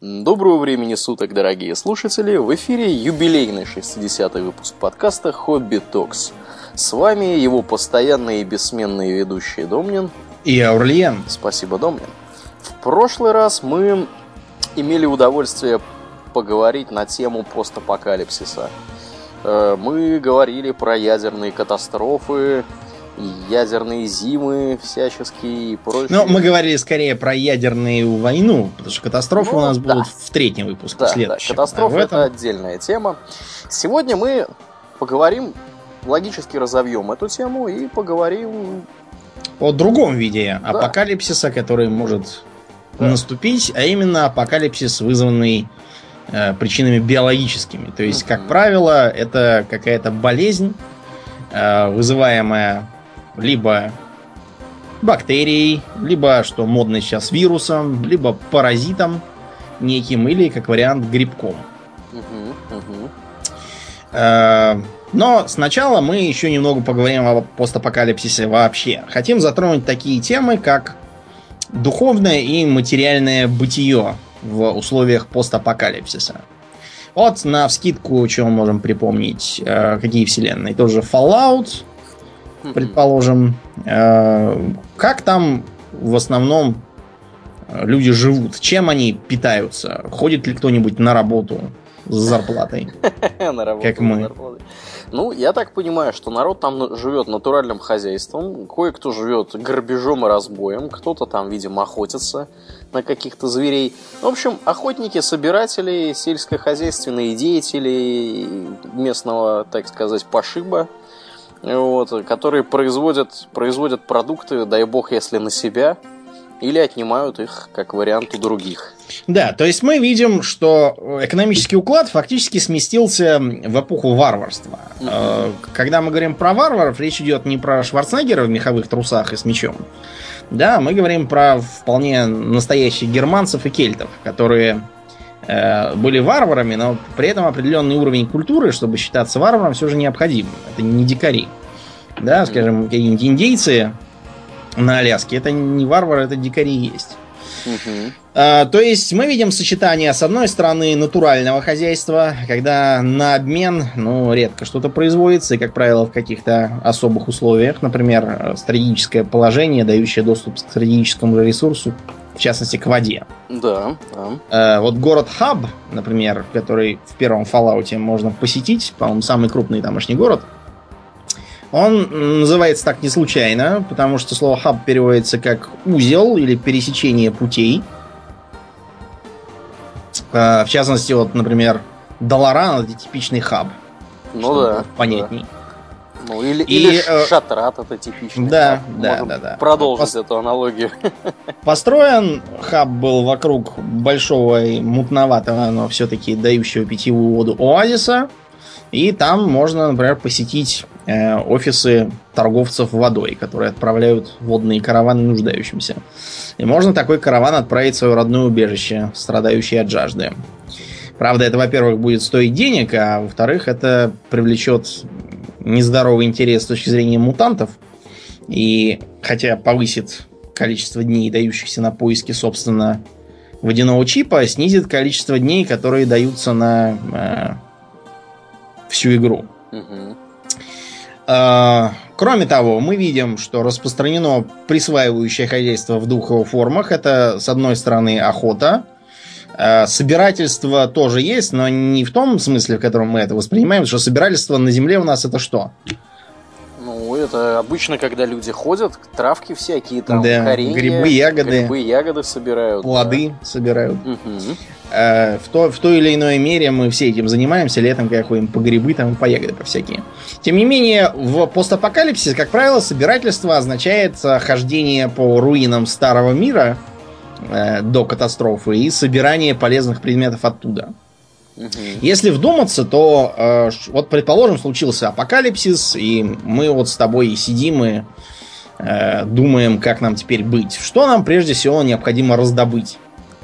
Доброго времени суток, дорогие слушатели! В эфире юбилейный 60-й выпуск подкаста «Хобби Токс». С вами его постоянные и бессменные ведущие Домнин и Аурлиен. Спасибо, Домнин. В прошлый раз мы имели удовольствие поговорить на тему постапокалипсиса. Э, мы говорили про ядерные катастрофы, ядерные зимы всяческие и прочее. Ну, мы говорили скорее про ядерную войну, потому что катастрофы ну, у нас да. будут в третьем выпуске да, следующем. Да, катастрофы а этом... это отдельная тема. Сегодня мы поговорим, логически разовьем эту тему и поговорим о другом виде да. апокалипсиса, который может да. наступить, а именно апокалипсис, вызванный э, причинами биологическими. То есть, как правило, это какая-то болезнь, э, вызываемая либо бактерией, либо, что модно сейчас, вирусом, либо паразитом неким, или, как вариант, грибком. Э, но сначала мы еще немного поговорим о постапокалипсисе вообще. Хотим затронуть такие темы, как духовное и материальное бытие в условиях постапокалипсиса. Вот на вскидку, чего можем припомнить, э, какие вселенные. Тоже Fallout, предположим. Э, как там в основном э, люди живут? Чем они питаются? Ходит ли кто-нибудь на работу с зарплатой? На работу как мы. Ну, я так понимаю, что народ там живет натуральным хозяйством, кое-кто живет грабежом и разбоем, кто-то там, видимо, охотится на каких-то зверей. В общем, охотники, собиратели, сельскохозяйственные деятели местного, так сказать, пошиба – вот, которые производят, производят продукты, дай бог, если на себя, или отнимают их как вариант у других. Да, то есть мы видим, что экономический уклад фактически сместился в эпоху варварства. Mm-hmm. Когда мы говорим про варваров, речь идет не про Шварценеггера в меховых трусах и с мечом. Да, мы говорим про вполне настоящих германцев и кельтов, которые были варварами, но при этом определенный уровень культуры, чтобы считаться варваром, все же необходим. Это не дикари. Да, скажем, какие-нибудь индейцы на Аляске, это не варвары, это дикари есть. Угу. А, то есть мы видим сочетание, с одной стороны, натурального хозяйства, когда на обмен, ну, редко что-то производится, и, как правило, в каких-то особых условиях, например, стратегическое положение, дающее доступ к стратегическому ресурсу, в частности, к воде. Да, да. Э, вот город Хаб, например, который в первом Fallout можно посетить, по-моему, самый крупный тамошний город, он называется так не случайно, потому что слово хаб переводится как узел или пересечение путей. Э, в частности, вот, например, Долоран это типичный хаб. Ну да. Понятней. Да. Ну, или, и, или э, Шатрат это типичный да, хаб. Да, да, да. Продолжить Пос... эту аналогию. Построен хаб был вокруг большого и мутноватого, но все-таки дающего питьевую воду оазиса. И там можно, например, посетить э, офисы торговцев водой, которые отправляют водные караваны нуждающимся. И можно такой караван отправить в свое родное убежище, страдающее от жажды. Правда, это, во-первых, будет стоить денег, а во-вторых, это привлечет нездоровый интерес с точки зрения мутантов. И хотя повысит количество дней, дающихся на поиски, собственно, водяного чипа, снизит количество дней, которые даются на э, всю игру. Угу. Э, кроме того, мы видим, что распространено присваивающее хозяйство в двух его формах. Это, с одной стороны, охота, собирательство тоже есть, но не в том смысле, в котором мы это воспринимаем, что собирательство на Земле у нас это что? Ну, это обычно, когда люди ходят, травки всякие, там, да, коренья, грибы, ягоды. Грибы, ягоды собирают. Плоды да. собирают. Угу. В, то, в той или иной мере мы все этим занимаемся. Летом, когда ходим по грибы, там, по ягоды, по всякие. Тем не менее, в постапокалипсисе, как правило, собирательство означает хождение по руинам старого мира – э, до катастрофы и собирание полезных предметов оттуда. Если вдуматься, то э, вот, предположим, случился апокалипсис, и мы вот с тобой сидим и э, думаем, как нам теперь быть. Что нам прежде всего необходимо раздобыть?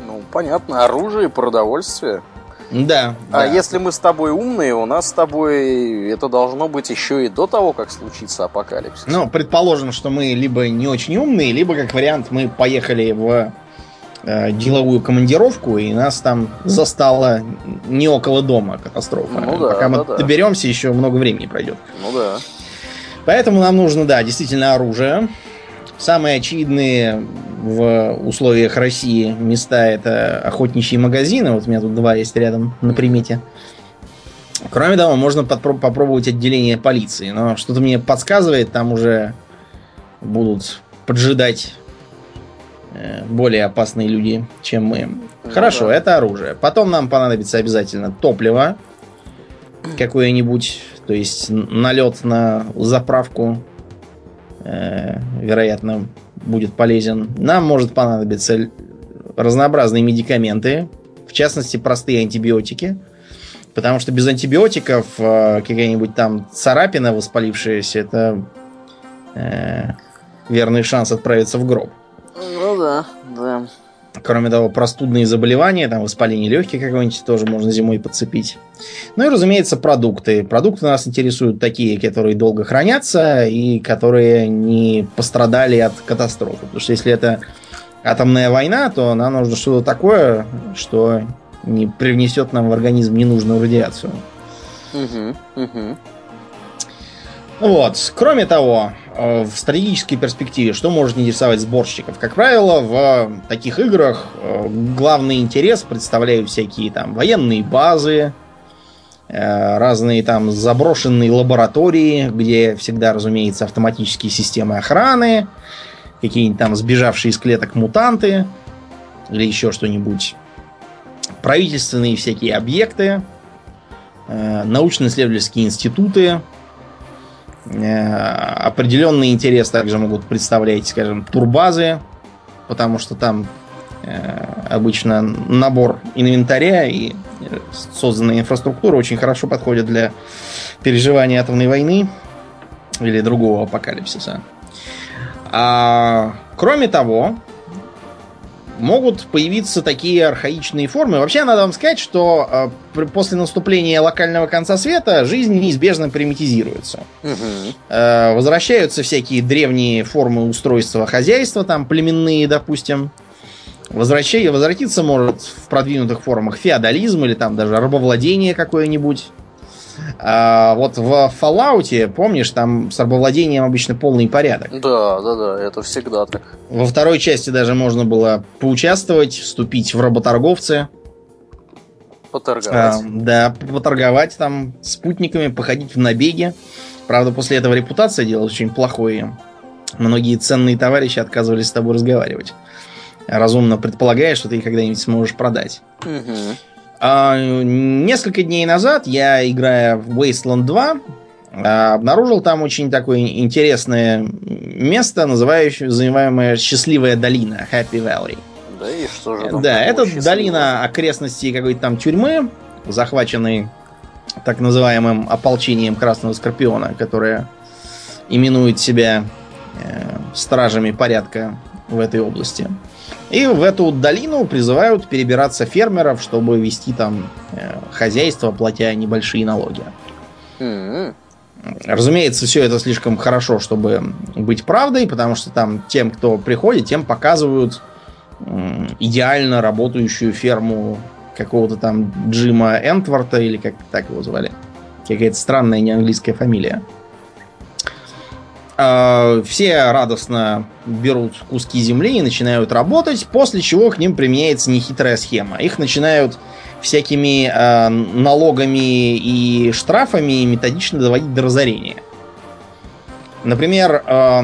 Ну, понятно, оружие продовольствие. Да. А да. если мы с тобой умные, у нас с тобой это должно быть еще и до того, как случится апокалипсис. Ну, предположим, что мы либо не очень умные, либо, как вариант, мы поехали в э, деловую командировку, и нас там застала не около дома катастрофа. Ну, да, Пока да, мы да. доберемся, еще много времени пройдет. Ну да. Поэтому нам нужно, да, действительно оружие. Самые очевидные в условиях России места это охотничьи магазины. Вот у меня тут два есть рядом на примете. Кроме того, можно попробовать отделение полиции. Но что-то мне подсказывает, там уже будут поджидать более опасные люди, чем мы. Ну, Хорошо, да. это оружие. Потом нам понадобится обязательно топливо какое-нибудь, то есть налет на заправку, э, вероятно, будет полезен. Нам может понадобиться разнообразные медикаменты, в частности, простые антибиотики. Потому что без антибиотиков э, какая-нибудь там царапина воспалившаяся, это э, верный шанс отправиться в гроб. Ну да, да. Кроме того, простудные заболевания, там воспаление легких какое-нибудь тоже можно зимой подцепить. Ну и, разумеется, продукты. Продукты нас интересуют такие, которые долго хранятся и которые не пострадали от катастрофы. Потому что если это атомная война, то нам нужно что-то такое, что не привнесет нам в организм ненужную радиацию. Угу, угу. Вот. Кроме того, в стратегической перспективе, что может интересовать сборщиков? Как правило, в таких играх э, главный интерес представляют всякие там военные базы, э, разные там заброшенные лаборатории, где всегда, разумеется, автоматические системы охраны, какие-нибудь там сбежавшие из клеток мутанты или еще что-нибудь правительственные всякие объекты, э, научно-исследовательские институты. Э, определенный интерес также могут представлять, скажем, турбазы, потому что там э, обычно набор инвентаря и созданная инфраструктура очень хорошо подходят для переживания атомной войны или другого апокалипсиса. А, кроме того, могут появиться такие архаичные формы. Вообще, надо вам сказать, что э, после наступления локального конца света жизнь неизбежно примитизируется. Угу. Э, возвращаются всякие древние формы устройства хозяйства, там племенные, допустим. Возвращай, возвратиться может в продвинутых формах феодализм или там даже рабовладение какое-нибудь. А, вот в Fallout, помнишь, там с рабовладением обычно полный порядок. Да, да, да, это всегда так. Во второй части даже можно было поучаствовать, вступить в работорговцы. Поторговать. А, да, поторговать там спутниками, походить в набеги. Правда, после этого репутация делалась очень плохой. Многие ценные товарищи отказывались с тобой разговаривать. Разумно предполагая, что ты их когда-нибудь сможешь продать. Угу. А, несколько дней назад я, играя в Wasteland 2, а, обнаружил там очень такое интересное место, называющее, называемое Счастливая долина, Happy Valley. Да и что же Да, это долина окрестностей какой-то там тюрьмы, захваченной так называемым ополчением Красного Скорпиона, которое именует себя э, стражами порядка в этой области. И в эту долину призывают перебираться фермеров, чтобы вести там э, хозяйство, платя небольшие налоги. Mm-hmm. Разумеется, все это слишком хорошо, чтобы быть правдой, потому что там тем, кто приходит, тем показывают э, идеально работающую ферму какого-то там Джима Энтворта, или как так его звали. Какая-то странная неанглийская фамилия. Все радостно берут куски земли и начинают работать, после чего к ним применяется нехитрая схема. Их начинают всякими э, налогами и штрафами методично доводить до разорения. Например, э,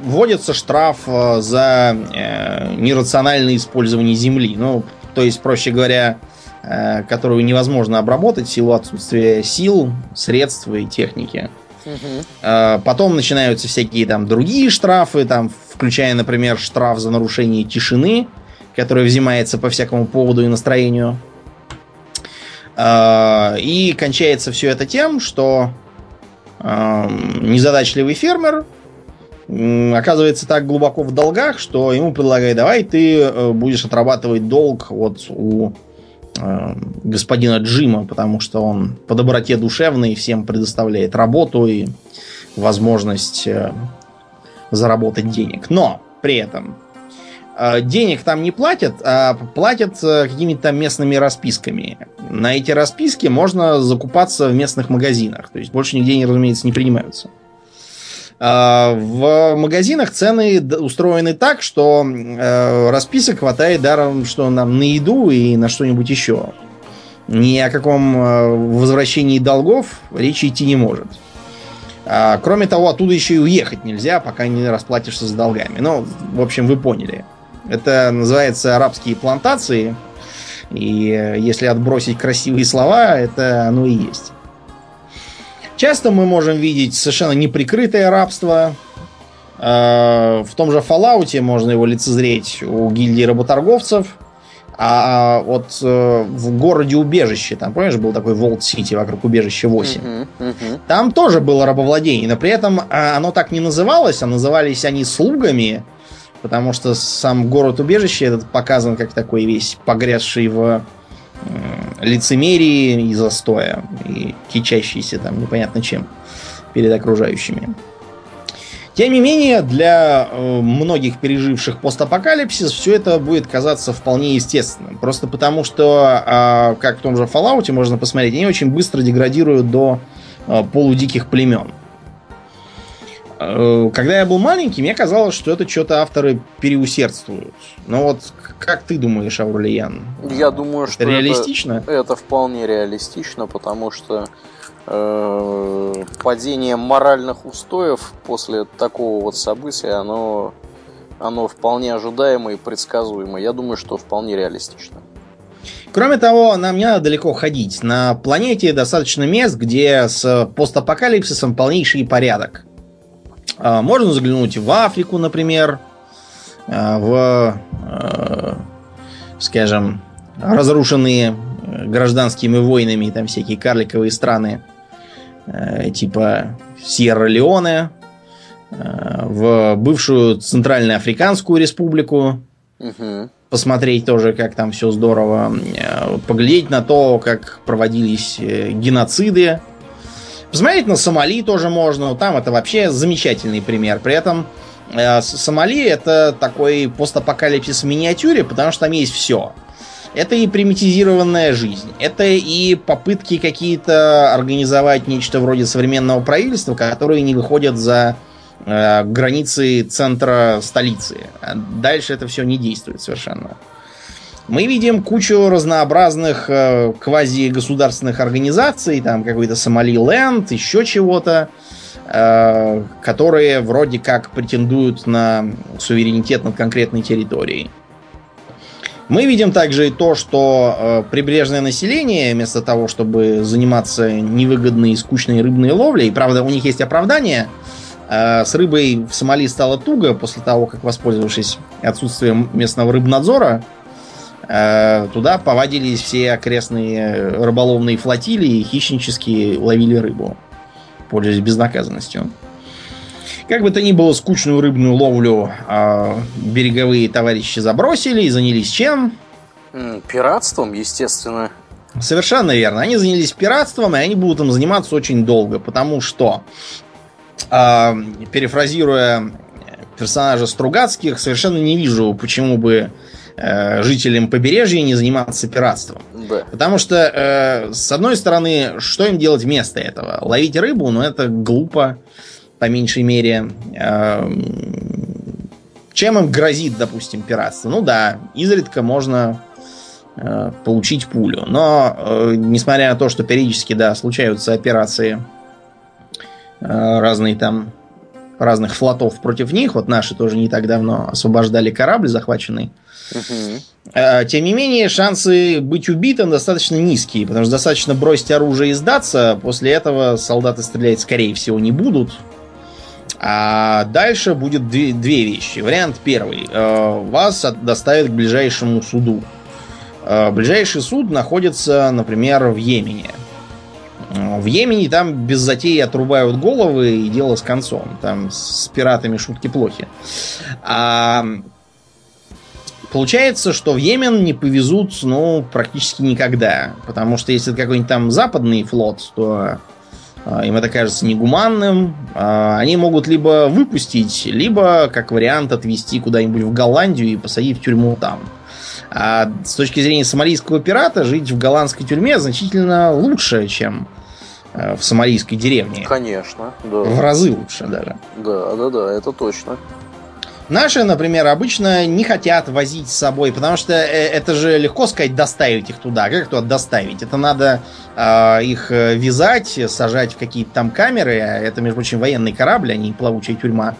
вводится штраф за э, нерациональное использование земли. Ну, то есть, проще говоря, э, которую невозможно обработать в силу отсутствия сил, средств и техники. Угу. Потом начинаются всякие там другие штрафы, там, включая, например, штраф за нарушение тишины, который взимается по всякому поводу и настроению. А, и кончается все это тем, что незадачливый фермер оказывается так глубоко в долгах, что ему предлагают, давай ты э, будешь отрабатывать долг вот у господина Джима, потому что он по доброте душевной всем предоставляет работу и возможность э, заработать денег. Но при этом э, денег там не платят, а платят э, какими-то местными расписками. На эти расписки можно закупаться в местных магазинах. То есть больше нигде, разумеется, не принимаются. В магазинах цены устроены так, что э, расписок хватает даром, что нам на еду и на что-нибудь еще. Ни о каком э, возвращении долгов речи идти не может. А, кроме того, оттуда еще и уехать нельзя, пока не расплатишься с долгами. Ну, в общем, вы поняли. Это называется арабские плантации. И э, если отбросить красивые слова, это оно и есть. Часто мы можем видеть совершенно неприкрытое рабство. Э, в том же Fallout можно его лицезреть у гильдии работорговцев. А вот э, в городе убежище, там, помнишь, был такой Волт Сити вокруг убежища 8. Uh-huh, uh-huh. Там тоже было рабовладение, но при этом а, оно так не называлось, а назывались они слугами, потому что сам город убежище этот показан как такой весь погрязший в лицемерии и застоя, и кичащийся там непонятно чем перед окружающими. Тем не менее, для э, многих переживших постапокалипсис все это будет казаться вполне естественным. Просто потому, что, э, как в том же Fallout можно посмотреть, они очень быстро деградируют до э, полудиких племен. Э, когда я был маленький, мне казалось, что это что-то авторы переусердствуют. Но вот как ты думаешь, Аурлиен? Я думаю, что реалистично. Это, это вполне реалистично, потому что э, падение моральных устоев после такого вот события, оно, оно вполне ожидаемо и предсказуемо. Я думаю, что вполне реалистично. Кроме того, нам не надо далеко ходить. На планете достаточно мест, где с постапокалипсисом полнейший порядок. А, можно заглянуть в Африку, например, а, в, а, скажем, разрушенные гражданскими войнами там всякие карликовые страны типа Сьерра-Леоне, в бывшую Центральноафриканскую республику, угу. посмотреть тоже, как там все здорово, поглядеть на то, как проводились э, геноциды Посмотреть на Сомали тоже можно. Там это вообще замечательный пример. При этом э, Сомали это такой постапокалипсис в миниатюре, потому что там есть все. Это и примитизированная жизнь. Это и попытки какие-то организовать нечто вроде современного правительства, которые не выходят за э, границы центра столицы. А дальше это все не действует совершенно. Мы видим кучу разнообразных э, квази-государственных организаций, там какой-то Сомали-Ленд, еще чего-то, э, которые вроде как претендуют на суверенитет над конкретной территорией. Мы видим также и то, что э, прибрежное население, вместо того, чтобы заниматься невыгодной и скучной рыбной ловлей, правда, у них есть оправдание, э, с рыбой в Сомали стало туго после того, как, воспользовавшись отсутствием местного рыбнадзора, туда повадились все окрестные рыболовные флотилии и хищнически ловили рыбу, пользуясь безнаказанностью. Как бы то ни было, скучную рыбную ловлю э, береговые товарищи забросили и занялись чем? Пиратством, естественно. Совершенно верно. Они занялись пиратством, и они будут им заниматься очень долго, потому что, э, перефразируя персонажа Стругацких, совершенно не вижу, почему бы Э, жителям побережья не заниматься пиратством. Да. Потому что, э, с одной стороны, что им делать вместо этого? Ловить рыбу, ну это глупо, по меньшей мере. Э, чем им грозит, допустим, пиратство? Ну да, изредка можно э, получить пулю. Но, э, несмотря на то, что периодически, да, случаются операции э, разные там разных флотов против них. Вот наши тоже не так давно освобождали корабль захваченный Угу. Тем не менее, шансы быть убитым достаточно низкие, потому что достаточно бросить оружие и сдаться. После этого солдаты стрелять, скорее всего, не будут. А дальше будет две, две вещи. Вариант первый. Э, вас доставят к ближайшему суду. Э, ближайший суд находится, например, в Йемене. В Йемене там без затеи отрубают головы и дело с концом. Там с пиратами шутки плохи. А Получается, что в Йемен не повезут, ну, практически никогда. Потому что если это какой-нибудь там западный флот, то а, им это кажется негуманным, а, они могут либо выпустить, либо, как вариант, отвезти куда-нибудь в Голландию и посадить в тюрьму там. А с точки зрения сомалийского пирата, жить в голландской тюрьме значительно лучше, чем э, в сомалийской деревне. Конечно, да. В разы лучше даже. Да, да, да, это точно. Наши, например, обычно не хотят возить с собой, потому что э, это же легко сказать доставить их туда. Как туда доставить? Это надо э, их вязать, сажать в какие-то там камеры. Это, между прочим, военный корабль, а не плавучая тюрьма.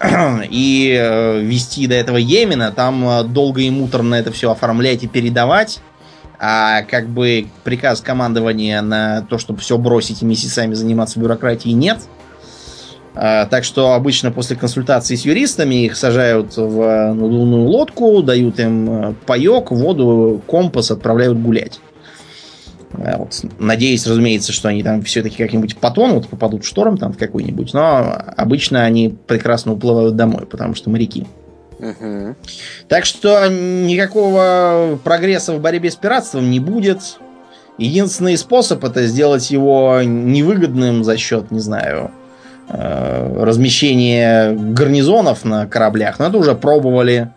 И э, вести до этого Йемена, там э, долго и муторно это все оформлять и передавать. А как бы приказ командования на то, чтобы все бросить и месяцами заниматься бюрократией, нет. А, так что обычно после консультации с юристами их сажают в надувную лодку, дают им э, паек, воду, компас, отправляют гулять. А, вот. Надеюсь, разумеется, что они там все-таки как-нибудь потонут, попадут в шторм там в какой-нибудь, но обычно они прекрасно уплывают домой, потому что моряки. Так что никакого прогресса в борьбе с пиратством не будет. Единственный способ это сделать его невыгодным за счет, не знаю, Э, размещение гарнизонов на кораблях, но это уже пробовали.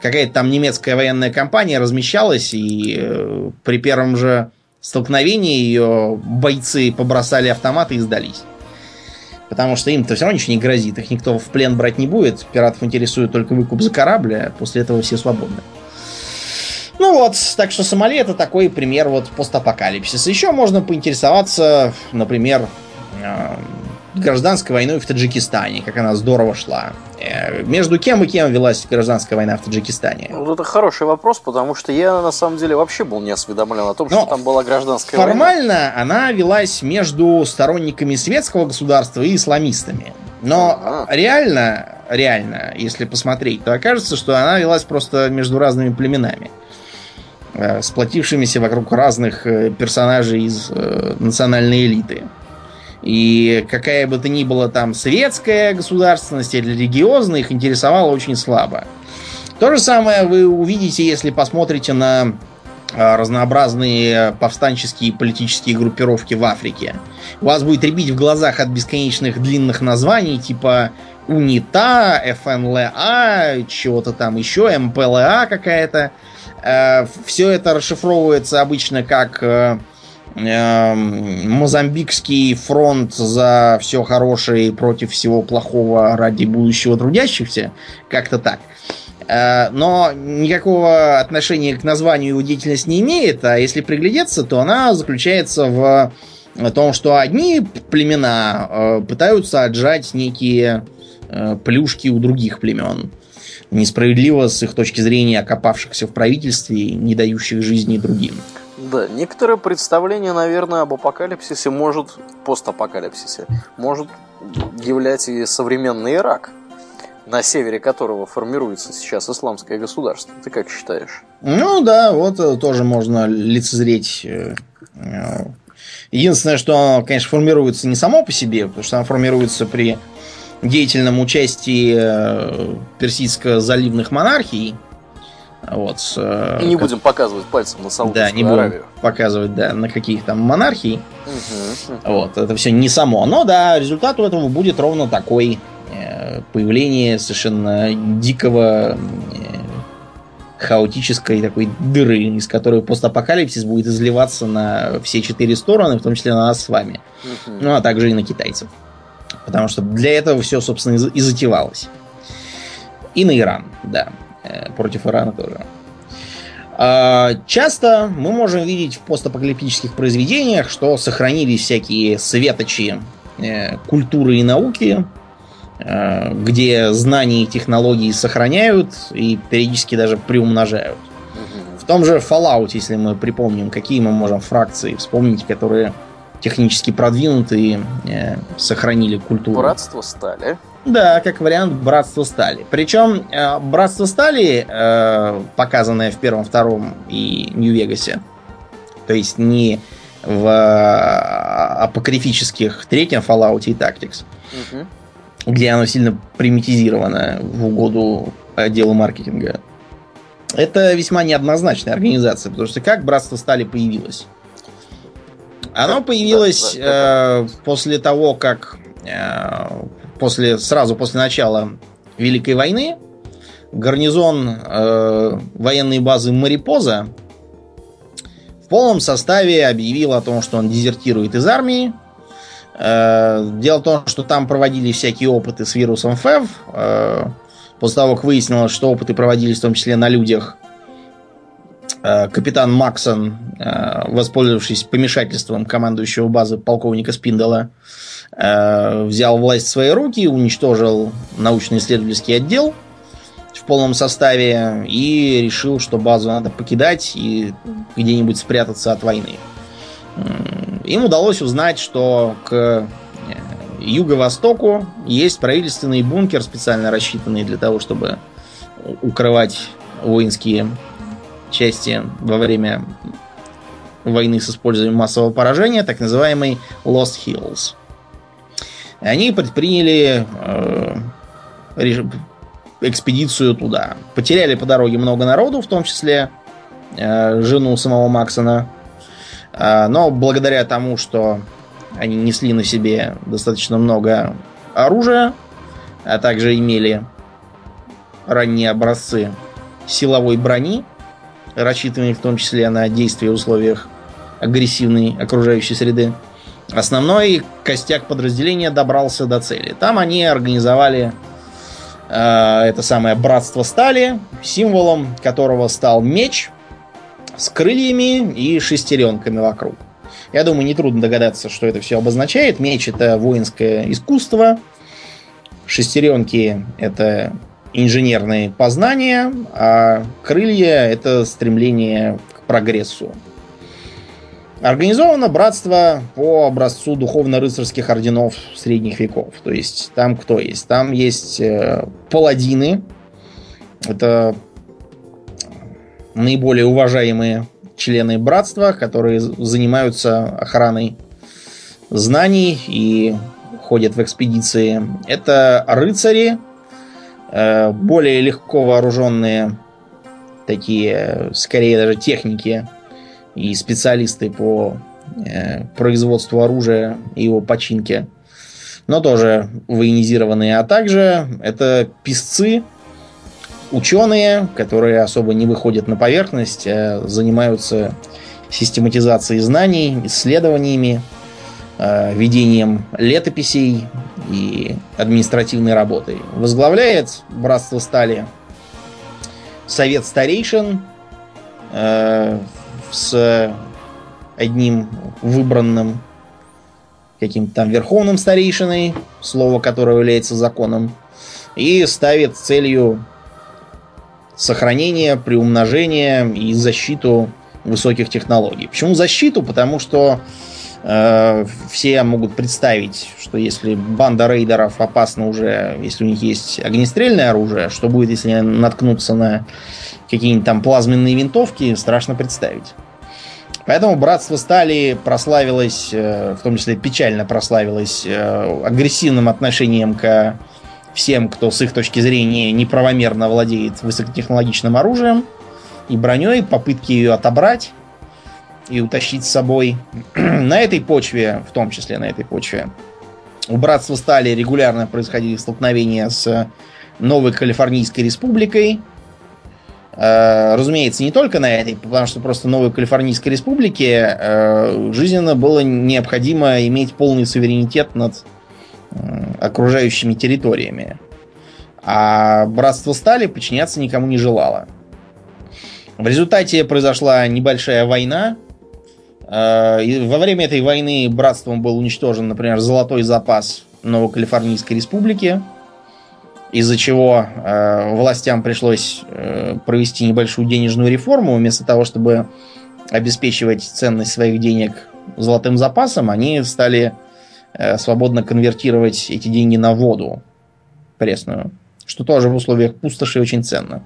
Какая-то там немецкая военная компания размещалась, и э, при первом же столкновении ее бойцы побросали автоматы и сдались. Потому что им-то все равно ничего не грозит. Их никто в плен брать не будет. Пиратов интересует только выкуп за корабль, а после этого все свободны. Ну вот, так что Сомали это такой пример вот постапокалипсиса. Еще можно поинтересоваться, например, э, гражданской войной в Таджикистане, как она здорово шла. Э, между кем и кем велась гражданская война в Таджикистане? Вот это хороший вопрос, потому что я на самом деле вообще был не осведомлен о том, Но что там была гражданская формально война. Формально она велась между сторонниками светского государства и исламистами. Но а -а. реально, реально, если посмотреть, то окажется, что она велась просто между разными племенами э, сплотившимися вокруг разных э, персонажей из национальной элиты. И какая бы то ни была там светская государственность или религиозная, их интересовало очень слабо. То же самое вы увидите, если посмотрите на а, разнообразные повстанческие политические группировки в Африке. Вас будет рябить в глазах от бесконечных длинных названий, типа УНИТА, ФНЛА, чего-то там еще, МПЛА какая-то. Э, Все это расшифровывается обычно как э, Мозамбикский фронт за все хорошее против всего плохого ради будущего трудящихся. Как-то так. Э, но никакого отношения к названию его деятельность не имеет, а если приглядеться, то она заключается в том, что одни племена э, пытаются отжать некие э, плюшки у других племен. Несправедливо с их точки зрения окопавшихся в правительстве, не дающих жизни другим. Да, некоторое представление, наверное, об апокалипсисе может, постапокалипсисе, может являть и современный Ирак, на севере которого формируется сейчас исламское государство. Ты как считаешь? Ну да, вот э, тоже можно лицезреть. Э, э, единственное, что оно, конечно, формируется не само по себе, потому что оно формируется при деятельном участии персидско-заливных монархий, вот, э, И не как... будем показывать пальцем на Саудовскую Да, не будем показывать, да, на каких там монархий. Угу, угу. Вот, это все не само. Но да, результат у этого будет ровно такой. Э, появление совершенно дикого, э, хаотической такой дыры, из которой постапокалипсис будет изливаться на все четыре стороны, в том числе на нас с вами. Угу. Ну, а также и на китайцев. Потому что для этого все, собственно, и затевалось. И на Иран, да. Э, против Ирана тоже. А, часто мы можем видеть в постапокалиптических произведениях, что сохранились всякие светочи э, культуры и науки, э, где знания и технологии сохраняют и периодически даже приумножают. В том же Fallout, если мы припомним, какие мы можем фракции вспомнить, которые технически продвинутые, сохранили культуру. Братство стали. Да, как вариант Братство Стали. Причем э, Братство Стали, э, показанное в первом, втором и Нью-Вегасе, то есть не в э, апокрифических третьем Fallout и Tactics, угу. где оно сильно примитизировано в угоду отделу маркетинга. Это весьма неоднозначная организация, потому что как Братство Стали появилось? Оно появилось да, да, э, после того, как э, после сразу после начала Великой войны гарнизон э, военной базы Марипоза в полном составе объявил о том, что он дезертирует из армии. Э, дело в том, что там проводили всякие опыты с вирусом ФЭВ. Э, после того, как выяснилось, что опыты проводились в том числе на людях, э, капитан Максон, э, воспользовавшись помешательством командующего базы полковника Спиндела, э, взял власть в свои руки, уничтожил научно-исследовательский отдел – в полном составе и решил, что базу надо покидать и где-нибудь спрятаться от войны. Им удалось узнать, что к э, юго-востоку есть правительственный бункер, специально рассчитанный для того, чтобы укрывать воинские части во время войны с использованием массового поражения, так называемый Lost Hills. Они предприняли э, экспедицию туда. Потеряли по дороге много народу, в том числе э, жену самого Максона. Э, но благодаря тому, что они несли на себе достаточно много оружия, а также имели ранние образцы силовой брони, рассчитанные в том числе на действия в условиях агрессивной окружающей среды, основной костяк подразделения добрался до цели. Там они организовали Э, это самое братство стали, символом которого стал меч с крыльями и шестеренками вокруг. Я думаю, нетрудно догадаться, что это все обозначает. Меч это воинское искусство, шестеренки это инженерные познания, а крылья это стремление к прогрессу. Организовано братство по образцу духовно-рыцарских орденов средних веков. То есть там кто есть? Там есть э, паладины. Это наиболее уважаемые члены братства, которые занимаются охраной знаний и ходят в экспедиции. Это рыцари, э, более легко вооруженные такие, скорее даже техники и специалисты по э, производству оружия и его починке, но тоже военизированные. А также это писцы, ученые, которые особо не выходят на поверхность, а занимаются систематизацией знаний, исследованиями, э, ведением летописей и административной работой. Возглавляет Братство Стали Совет Старейшин, э, с одним выбранным каким-то там верховным старейшиной, слово которого является законом, и ставит целью сохранение, приумножение и защиту высоких технологий. Почему защиту? Потому что э, все могут представить, что если банда рейдеров опасна уже, если у них есть огнестрельное оружие, что будет, если они наткнутся на какие-нибудь там плазменные винтовки, страшно представить. Поэтому братство стали прославилось, э, в том числе печально прославилось, э, агрессивным отношением к всем, кто с их точки зрения неправомерно владеет высокотехнологичным оружием и броней, попытки ее отобрать и утащить с собой. на этой почве, в том числе на этой почве, у братства стали регулярно происходили столкновения с Новой Калифорнийской Республикой, разумеется, не только на этой, потому что просто новой Калифорнийской республике э, жизненно было необходимо иметь полный суверенитет над окружающими территориями. А братство стали подчиняться никому не желало. В результате произошла небольшая война. Э, и во время этой войны братством был уничтожен, например, золотой запас Новокалифорнийской республики из-за чего э, властям пришлось э, провести небольшую денежную реформу. Вместо того, чтобы обеспечивать ценность своих денег золотым запасом, они стали э, свободно конвертировать эти деньги на воду пресную, что тоже в условиях пустоши очень ценно.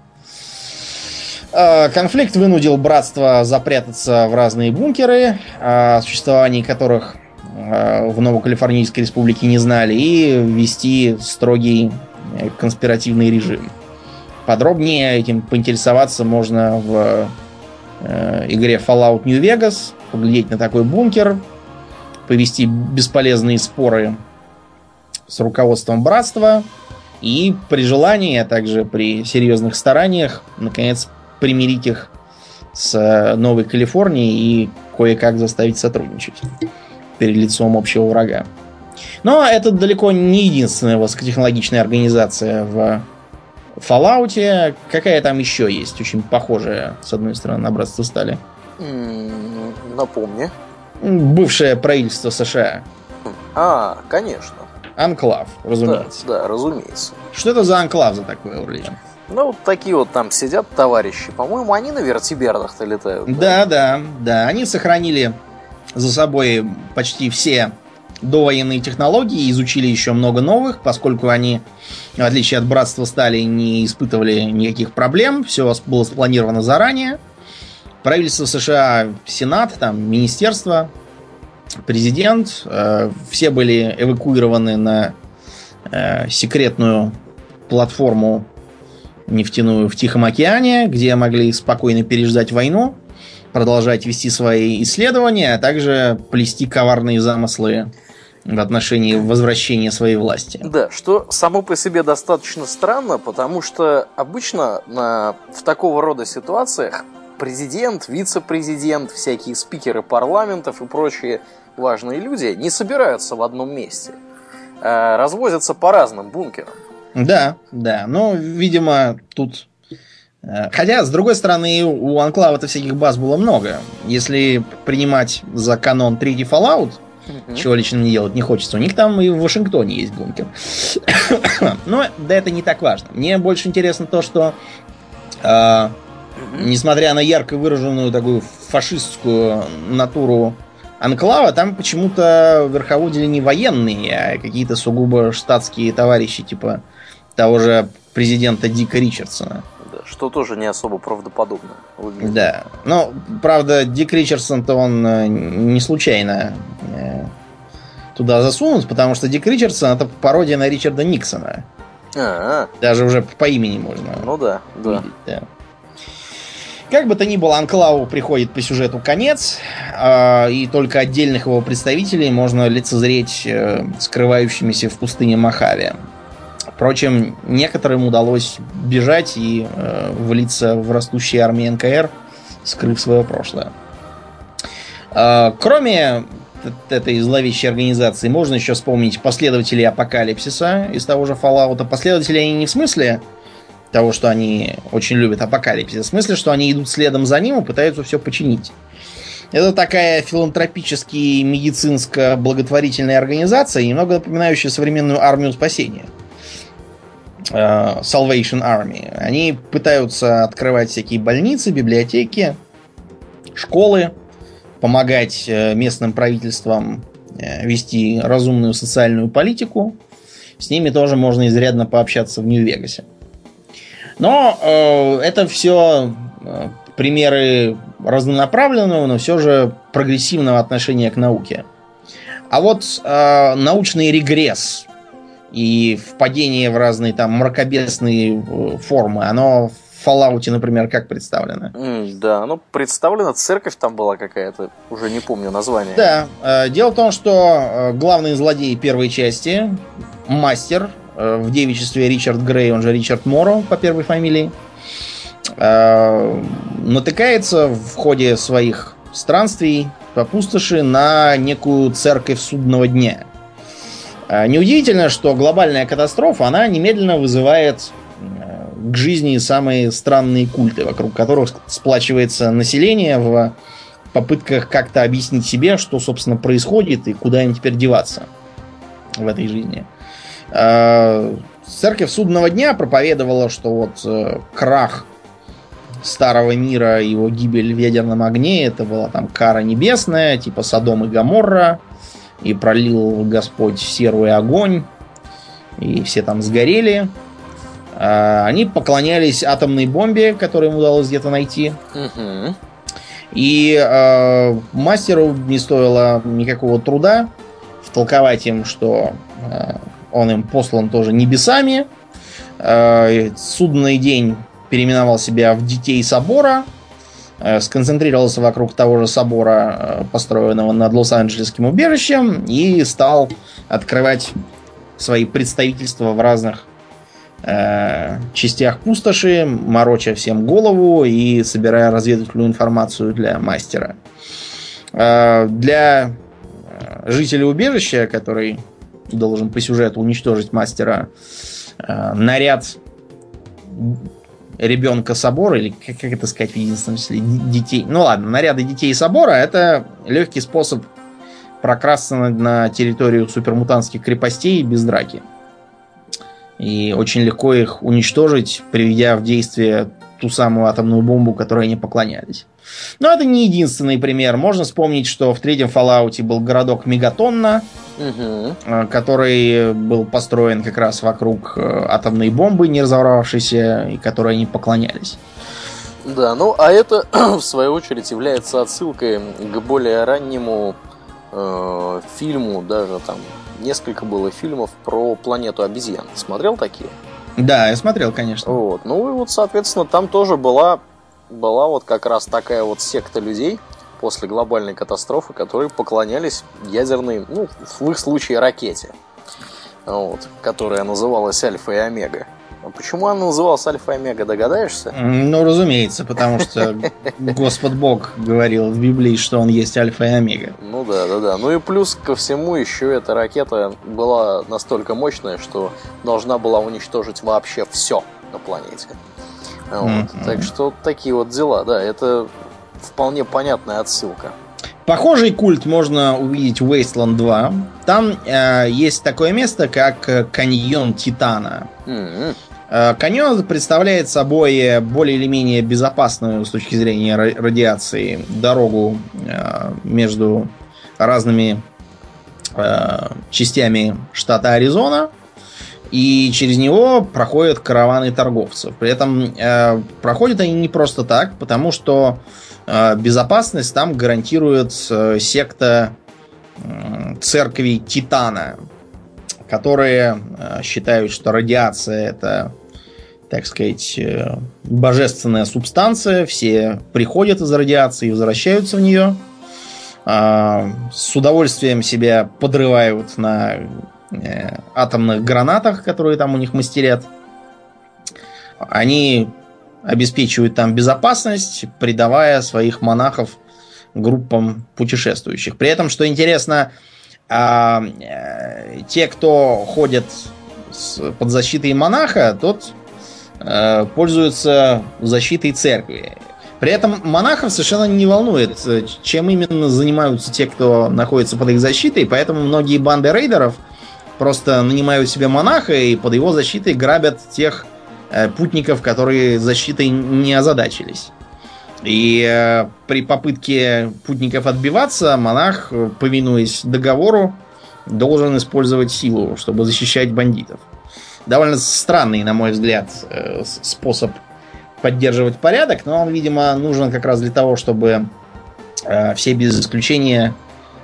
Э, конфликт вынудил братство запрятаться в разные бункеры, о существовании которых э, в Новокалифорнийской республике не знали, и вести строгий конспиративный режим. Подробнее этим поинтересоваться можно в э, игре Fallout New Vegas, поглядеть на такой бункер, повести бесполезные споры с руководством братства и при желании, а также при серьезных стараниях, наконец, примирить их с э, Новой Калифорнией и кое-как заставить сотрудничать перед лицом общего врага. Но это далеко не единственная высокотехнологичная организация в Fallout. Какая там еще есть, очень похожая, с одной стороны, на братство стали? Напомни. Бывшее правительство США. А, конечно. Анклав, разумеется. Да, да, разумеется. Что это за анклав за такое, Урлиан? Ну, вот такие вот там сидят товарищи. По-моему, они на вертибердах-то летают. Да, да, да. Они сохранили за собой почти все довоенные технологии, изучили еще много новых, поскольку они, в отличие от братства стали, не испытывали никаких проблем, все было спланировано заранее. Правительство США, Сенат, там, Министерство, президент, э, все были эвакуированы на э, секретную платформу нефтяную в Тихом океане, где могли спокойно переждать войну, продолжать вести свои исследования, а также плести коварные замыслы в отношении возвращения своей власти. Да, что само по себе достаточно странно, потому что обычно на, в такого рода ситуациях президент, вице-президент, всякие спикеры парламентов и прочие важные люди не собираются в одном месте. А развозятся по разным бункерам. Да, да. Но, видимо, тут... Э, хотя, с другой стороны, у Анклава-то всяких баз было много. Если принимать за канон третий Fallout, угу. чего лично не делать не хочется, у них там и в Вашингтоне есть бункер. Но да это не так важно. Мне больше интересно то, что э, несмотря на ярко выраженную такую фашистскую натуру Анклава, там почему-то верховодили не военные, а какие-то сугубо штатские товарищи, типа того же президента Дика Ричардсона. Что тоже не особо правдоподобно. Выглядит. Да. Но, правда, Дик Ричардсон-то он э, не случайно э, туда засунут, потому что Дик Ричардсон это пародия на Ричарда Никсона. А-а-а. Даже уже по имени можно. Ну да, да. Видеть, да. Как бы то ни было, Анклаву приходит по сюжету конец, э, и только отдельных его представителей можно лицезреть э, скрывающимися в пустыне Махаве. Впрочем, некоторым удалось бежать и э, влиться в растущие армии НКР, скрыв свое прошлое. Э, кроме этой зловещей организации, можно еще вспомнить последователей Апокалипсиса из того же Fallout. Последователи они не в смысле того, что они очень любят Апокалипсис, а в смысле, что они идут следом за ним и пытаются все починить. Это такая филантропически медицинско-благотворительная организация, немного напоминающая современную армию спасения – Salvation Army. Они пытаются открывать всякие больницы, библиотеки, школы, помогать э, местным правительствам э, вести разумную социальную политику. С ними тоже можно изрядно пообщаться в Нью-Вегасе. Но э, это все э, примеры разнонаправленного, но все же прогрессивного отношения к науке. А вот э, научный регресс и впадение в разные там мракобесные э, формы, оно в Fallout, например, как представлено? Mm, да, ну представлена церковь там была какая-то, уже не помню название. Да, э, дело в том, что э, главный злодей первой части, мастер, в девичестве Ричард Грей, он же Ричард Моро по первой фамилии, натыкается в ходе своих странствий по пустоши на некую церковь судного дня – неудивительно, что глобальная катастрофа, она немедленно вызывает э, к жизни самые странные культы, вокруг которых сплачивается население в попытках как-то объяснить себе, что, собственно, происходит и куда им теперь деваться в этой жизни. А, церковь судного дня проповедовала, что вот э, крах старого мира, его гибель в ядерном огне, это была там кара небесная, типа Содом и Гаморра, и пролил Господь серый огонь, и все там сгорели. А, они поклонялись атомной бомбе, которую им удалось где-то найти. Угу. И э, мастеру не стоило никакого труда втолковать им, что э, он им послан тоже небесами. Э, судный день переименовал себя в Детей Собора. э, сконцентрировался вокруг того же собора, э, построенного над Лос-Анджелесским убежищем, и стал открывать свои представительства в разных э, частях пустоши, мороча всем голову и собирая разведывательную информацию для мастера. Э, для э, жителя убежища, который должен по сюжету уничтожить мастера, э, наряд ребенка собора, или как, как это сказать в единственном числе, детей. Ну ладно, наряды детей собора это легкий способ прокрасться на, на территорию супермутантских крепостей без драки. И очень легко их уничтожить, приведя в действие ту самую атомную бомбу, которой они поклонялись. Но это не единственный пример. Можно вспомнить, что в третьем Fallout был городок Мегатонна, угу. который был построен как раз вокруг э, атомной бомбы, не разорвавшейся, и которой они поклонялись. Да, ну а это, в свою очередь, является отсылкой к более раннему э, фильму, даже там несколько было фильмов про планету обезьян. Смотрел такие? Да, я смотрел, конечно. Вот. Ну и вот, соответственно, там тоже была, была вот как раз такая вот секта людей после глобальной катастрофы, которые поклонялись ядерной, ну, в их случае ракете, вот, которая называлась Альфа и Омега. А почему она называлась Альфа и Омега, догадаешься? Ну, разумеется, потому что Господь Бог говорил в Библии, что он есть Альфа и Омега. Ну да, да, да. Ну и плюс ко всему еще эта ракета была настолько мощная, что должна была уничтожить вообще все на планете. Вот. Mm-hmm. Так что такие вот дела, да, это вполне понятная отсылка. Похожий культ можно увидеть в Wasteland 2. Там э, есть такое место, как каньон Титана. Mm-hmm. Э, каньон представляет собой более или менее безопасную с точки зрения радиации дорогу э, между разными э, частями штата Аризона. И через него проходят караваны торговцев. При этом проходят они не просто так, потому что безопасность там гарантирует секта церкви Титана, которые считают, что радиация это так сказать, э, божественная субстанция, все приходят из радиации и возвращаются в нее, а, с удовольствием себя подрывают на э, атомных гранатах, которые там у них мастерят. Они обеспечивают там безопасность, придавая своих монахов группам путешествующих. При этом, что интересно, а, э, те, кто ходит под защитой монаха, тот Э, пользуются защитой церкви. При этом монахов совершенно не волнует, чем именно занимаются те, кто находится под их защитой, поэтому многие банды рейдеров просто нанимают себе монаха и под его защитой грабят тех путников, которые защитой не озадачились. И э, при попытке путников отбиваться, монах, повинуясь договору, должен использовать силу, чтобы защищать бандитов довольно странный, на мой взгляд, э, способ поддерживать порядок, но он, видимо, нужен как раз для того, чтобы э, все без исключения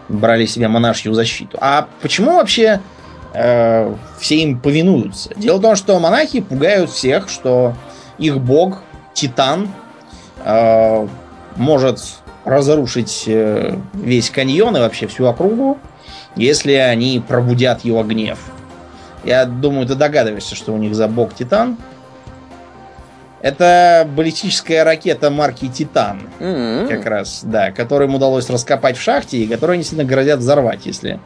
брали себе монашью защиту. А почему вообще э, все им повинуются? Дело в том, что монахи пугают всех, что их бог, Титан, э, может разрушить э, весь каньон и вообще всю округу, если они пробудят его гнев. Я думаю, ты догадываешься, что у них за бог Титан. Это баллистическая ракета марки Титан. Mm-hmm. Как раз, да, которую им удалось раскопать в шахте и которую они сильно грозят взорвать, если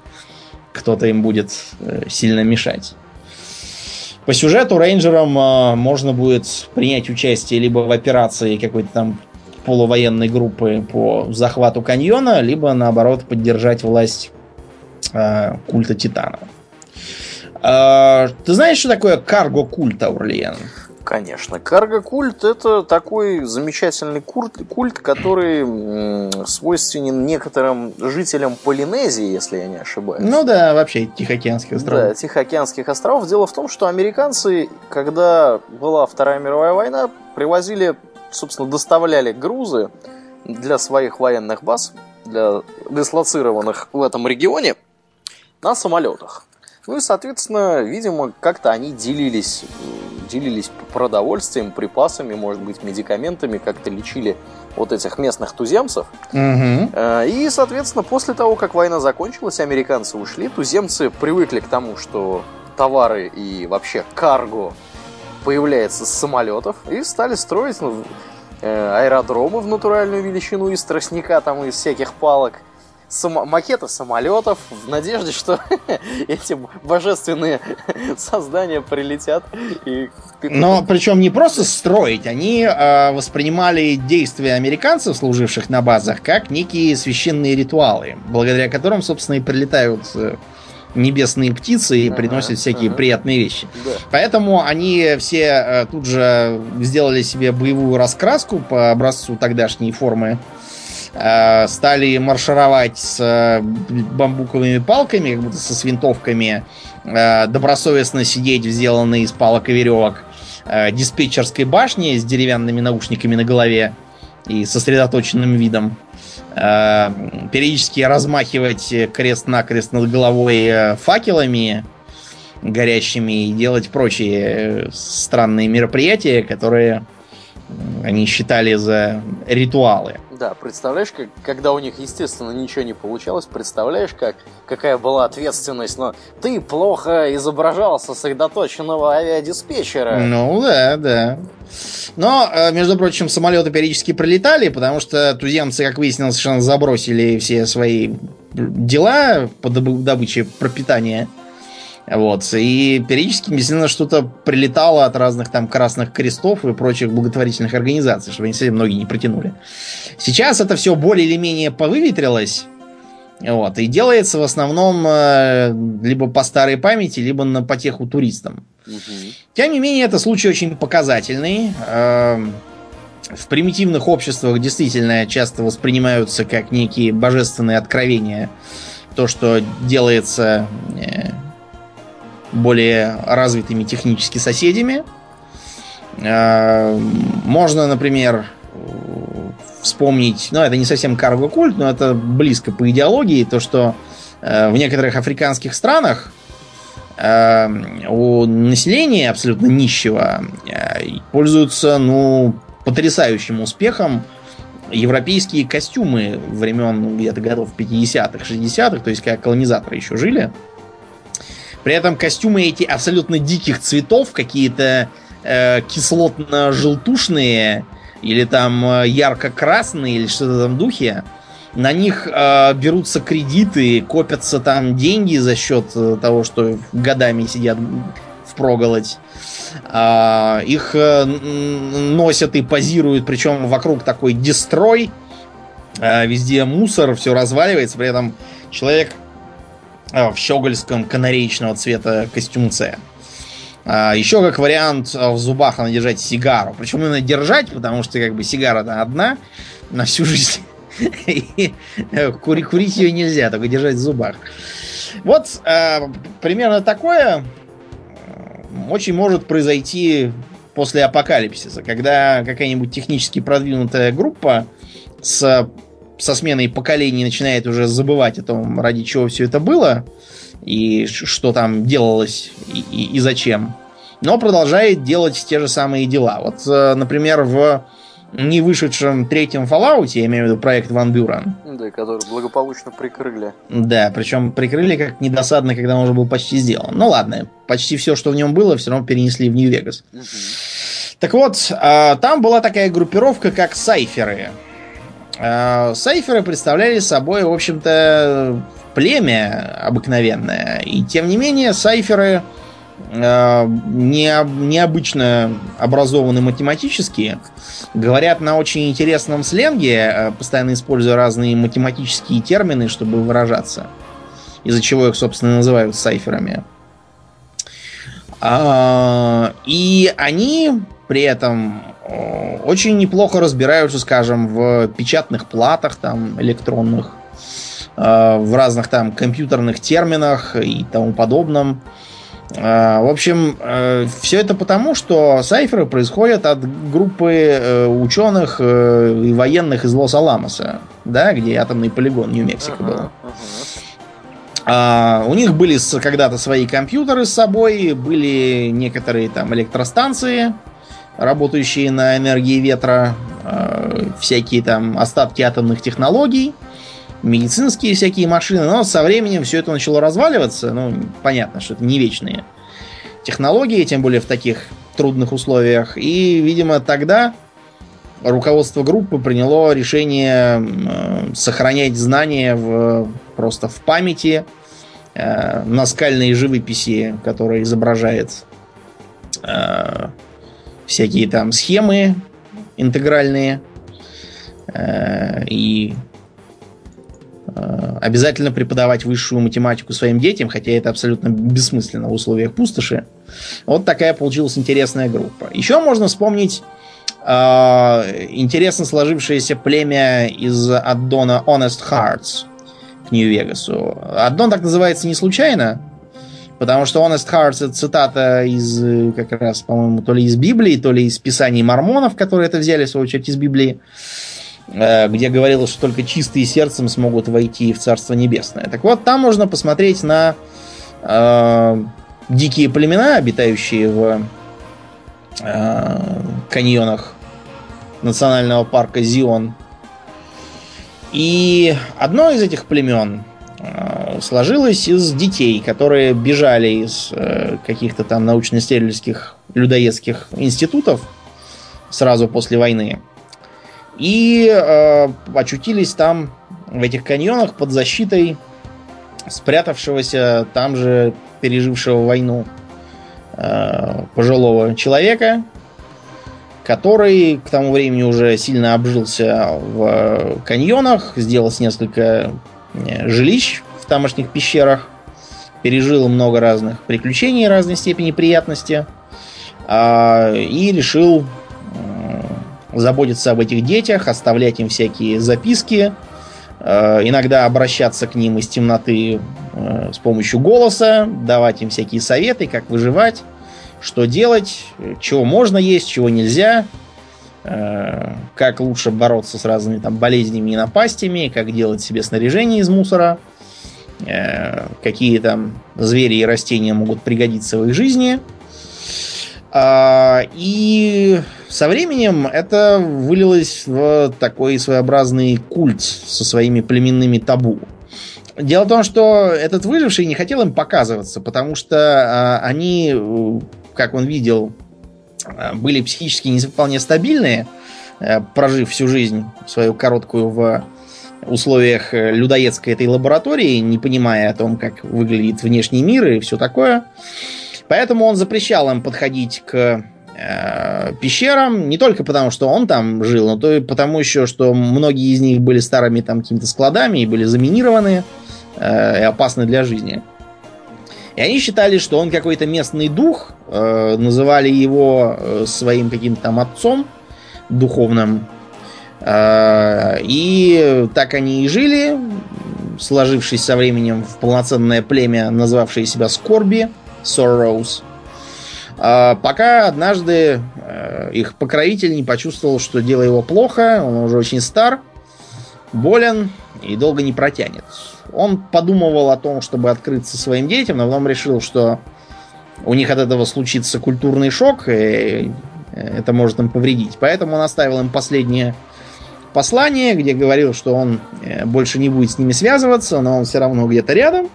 кто-то им будет э, сильно мешать. По сюжету рейнджерам э, можно будет принять участие либо в операции какой-то там полувоенной группы по захвату каньона, либо наоборот поддержать власть э, культа Титана. А, ты знаешь, что такое карго-культ, Аурлиен? Конечно. Карго-культ это такой замечательный культ, культ, который свойственен некоторым жителям Полинезии, если я не ошибаюсь. Ну да, вообще Тихоокеанских островов. Да, Тихоокеанских островов. Дело в том, что американцы, когда была Вторая мировая война, привозили, собственно, доставляли грузы для своих военных баз, для дислоцированных в этом регионе, на самолетах. Ну и, соответственно, видимо, как-то они делились делились продовольствием, припасами, может быть, медикаментами, как-то лечили вот этих местных туземцев. Угу. И, соответственно, после того, как война закончилась, американцы ушли, туземцы привыкли к тому, что товары и вообще карго появляется с самолетов, и стали строить ну, аэродромы в натуральную величину из тростника, там, из всяких палок – само- макеты самолетов в надежде, что эти божественные создания прилетят и... Но причем не просто строить, они э, воспринимали действия американцев, служивших на базах, как некие священные ритуалы, благодаря которым, собственно, и прилетают э, небесные птицы и ага, приносят всякие ага. приятные вещи. Да. Поэтому они все э, тут же сделали себе боевую раскраску по образцу тогдашней формы стали маршировать с э, бамбуковыми палками, как будто со винтовками, э, добросовестно сидеть в сделанной из палок и веревок диспетчерской башни с деревянными наушниками на голове и сосредоточенным видом. Периодически размахивать крест-накрест над головой факелами горящими и делать прочие странные мероприятия, которые они считали за ритуалы. Да, представляешь, как, когда у них, естественно, ничего не получалось, представляешь, как, какая была ответственность, но ты плохо изображал сосредоточенного авиадиспетчера. Ну да, да. Но, э, между прочим, самолеты периодически пролетали, потому что туземцы, как выяснилось, совершенно забросили все свои дела по добыче пропитания вот. И периодически действительно что-то прилетало от разных там красных крестов и прочих благотворительных организаций, чтобы они себе многие не протянули. Сейчас это все более или менее повыветрилось. Вот, и делается в основном э, либо по старой памяти, либо на потеху туристам. Угу. Тем не менее, это случай очень показательный. Э, в примитивных обществах действительно часто воспринимаются как некие божественные откровения. То, что делается э, более развитыми технически соседями. Э, можно, например, вспомнить, ну, это не совсем карго-культ, но это близко по идеологии, то, что э, в некоторых африканских странах э, у населения абсолютно нищего пользуются, ну, потрясающим успехом европейские костюмы времен где-то годов 50-х, 60-х, то есть как колонизаторы еще жили. При этом костюмы эти абсолютно диких цветов, какие-то э, кислотно-желтушные или там э, ярко-красные или что-то там духе. На них э, берутся кредиты, копятся там деньги за счет э, того, что годами сидят в проголодь. Э, их э, носят и позируют, причем вокруг такой дестрой. Э, везде мусор, все разваливается, при этом человек в щегольском канареечного цвета костюмце. А, еще как вариант э, в зубах надо держать сигару. Причем именно держать, потому что как бы сигара-то одна на всю жизнь. И э, курить ее нельзя, только держать в зубах. Вот примерно такое очень может произойти после апокалипсиса, когда какая-нибудь технически продвинутая группа с со сменой поколений начинает уже забывать о том, ради чего все это было, и что там делалось, и, и, и зачем. Но продолжает делать те же самые дела. Вот, э, например, в не вышедшем третьем Fallout, я имею в виду проект Ван Бюрен. Да, который благополучно прикрыли. Да, причем прикрыли как недосадно, когда он уже был почти сделан. Ну ладно, почти все, что в нем было, все равно перенесли в Нью-Вегас. Угу. Так вот, э, там была такая группировка, как Сайферы. Э, Сайферы представляли собой, в общем-то, племя обыкновенное. И тем не менее, сайферы э, не, необычно образованы математически, говорят на очень интересном сленге, э, постоянно используя разные математические термины, чтобы выражаться. Из-за чего их, собственно, называют сайферами. А, и они при этом очень неплохо разбираются, скажем, в печатных платах там электронных, э, в разных там компьютерных терминах и тому подобном. Э, в общем, э, все это потому, что сайферы происходят от группы ученых и военных из Лос-Аламоса, да, где атомный полигон Нью-Мексико uh-huh, был. А, у них были когда-то свои компьютеры с собой, были некоторые там электростанции, работающие на энергии ветра, э, всякие там остатки атомных технологий, медицинские всякие машины, но со временем все это начало разваливаться. Ну, понятно, что это не вечные технологии, тем более в таких трудных условиях. И, видимо, тогда руководство группы приняло решение э, сохранять знания в, просто в памяти э, наскальной живописи, которая изображает э, всякие там схемы интегральные э, и э, обязательно преподавать высшую математику своим детям, хотя это абсолютно бессмысленно в условиях пустоши. Вот такая получилась интересная группа. Еще можно вспомнить э, интересно сложившееся племя из аддона Honest Hearts к Нью-Вегасу. Аддон так называется не случайно, Потому что Honest Hearts это цитата из, э, как раз, по-моему, то ли из Библии, то ли из Писаний мормонов, которые это взяли, в свою очередь, из Библии, э, где говорилось, что только чистые сердцем смогут войти в Царство Небесное. Так вот, там можно посмотреть на э, дикие племена, обитающие в э, каньонах национального парка Зион. И одно из этих племен, Э, сложилось из детей, которые бежали из э, каких-то там научно-исследовательских людоедских институтов сразу после войны. И э, очутились там, в этих каньонах, под защитой спрятавшегося там же, пережившего войну э, пожилого человека, который к тому времени уже сильно обжился в каньонах, сделал несколько Э, жилищ в тамошних пещерах, пережил много разных приключений разной степени приятности. А, и решил заботиться об этих детях, оставлять им всякие записки, э, иногда обращаться к ним из темноты э, с помощью голоса, давать им всякие советы, как выживать, что делать, чего можно есть, чего нельзя, Э, как лучше бороться с разными там болезнями и напастями, как делать себе снаряжение из мусора, какие там звери и растения могут пригодиться в их жизни. А, и со временем это вылилось в такой своеобразный культ со своими племенными табу. Дело в том, что этот выживший не хотел им показываться, потому что а, они, э, как он видел, Э, были психически не вполне стабильные, э, прожив всю жизнь свою короткую в условиях э, людоедской этой лаборатории, не понимая о том, как выглядит внешний мир и все такое. Поэтому он запрещал им подходить к э, пещерам, не только потому, что он там жил, но то и потому еще, что многие из них были старыми там какими-то складами и были заминированы э, и опасны для жизни. И они считали, что он какой-то местный дух, э, называли его э, своим каким-то там отцом духовным. Э, и так они и жили, сложившись со временем в полноценное племя, назвавшее себя Скорби, Sorrows. Э, пока однажды э, их покровитель не почувствовал, что дело его плохо, он уже очень стар, болен и долго не протянет. Он подумывал о том, чтобы открыться своим детям, но потом решил, что у них от этого случится культурный шок, и это может им повредить. Поэтому он оставил им последнее послание, где говорил, что он э, больше не будет с ними связываться, но он все равно где-то рядом,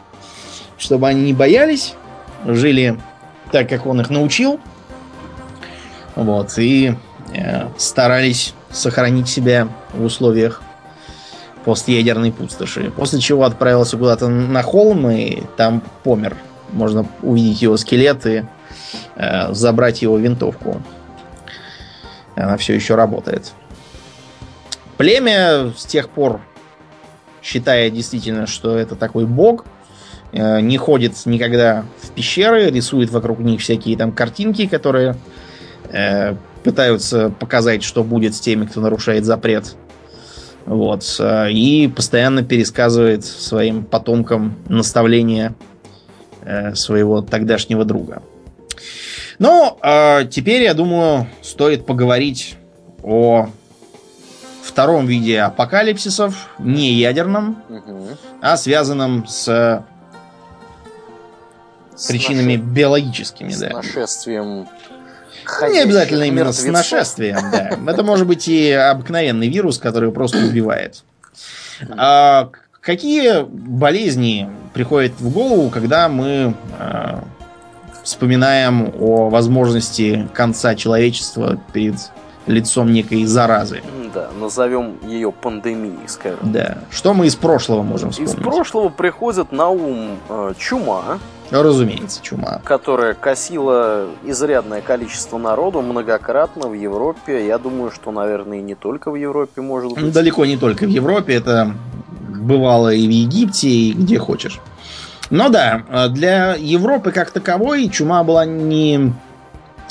чтобы они не боялись, жили так, как он их научил. Вот, и э, старались сохранить себя в условиях постъядерной пустоши. После чего отправился куда-то на холм и там помер. Можно увидеть его скелет и э, забрать его винтовку. Она все еще работает. Племя с тех пор, считая действительно, что это такой бог, э, не ходит никогда в пещеры, рисует вокруг них всякие там картинки, которые э, пытаются показать, что будет с теми, кто нарушает запрет. Вот. Э, и постоянно пересказывает своим потомкам наставления э, своего тогдашнего друга. Ну, а теперь, я думаю, стоит поговорить о втором виде апокалипсисов, не ядерном, угу. а связанном с причинами наше... биологическими, с да. нашествием не обязательно именно с нашествием, да. Это может быть и обыкновенный вирус, который просто убивает. А какие болезни приходят в голову, когда мы а, вспоминаем о возможности конца человечества перед лицом некой заразы. Да, назовем ее пандемией, скажем. Да. Что мы из прошлого можем вспомнить? Из прошлого приходит на ум э, чума. Разумеется, чума. Которая косила изрядное количество народу многократно в Европе. Я думаю, что, наверное, и не только в Европе, может быть. Далеко не только в Европе. Это бывало и в Египте, и где хочешь. Но да, для Европы как таковой чума была не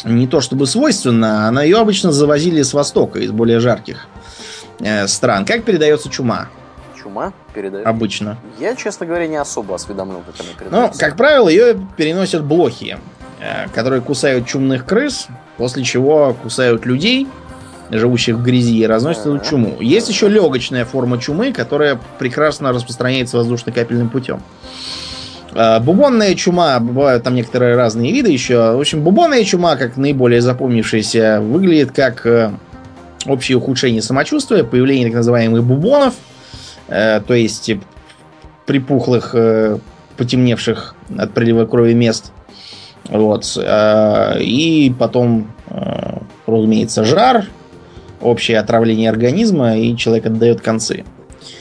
не то чтобы свойственно, но ее обычно завозили с востока, из более жарких э, стран. Как передается чума? Чума передает? Обычно. Я, честно говоря, не особо осведомлен, как она передается. Ну, как правило, ее переносят блохи, э, которые кусают чумных крыс, после чего кусают людей, живущих в грязи, и разносят эту чуму. Есть еще легочная форма чумы, которая прекрасно распространяется воздушно-капельным путем. А, бубонная чума, бывают там некоторые разные виды еще. В общем, бубонная чума, как наиболее запомнившаяся, выглядит как э, общее ухудшение самочувствия, появление так называемых бубонов, э, то есть припухлых, э, потемневших от прилива крови мест. Вот. И потом, разумеется, жар, общее отравление организма, и человек отдает концы.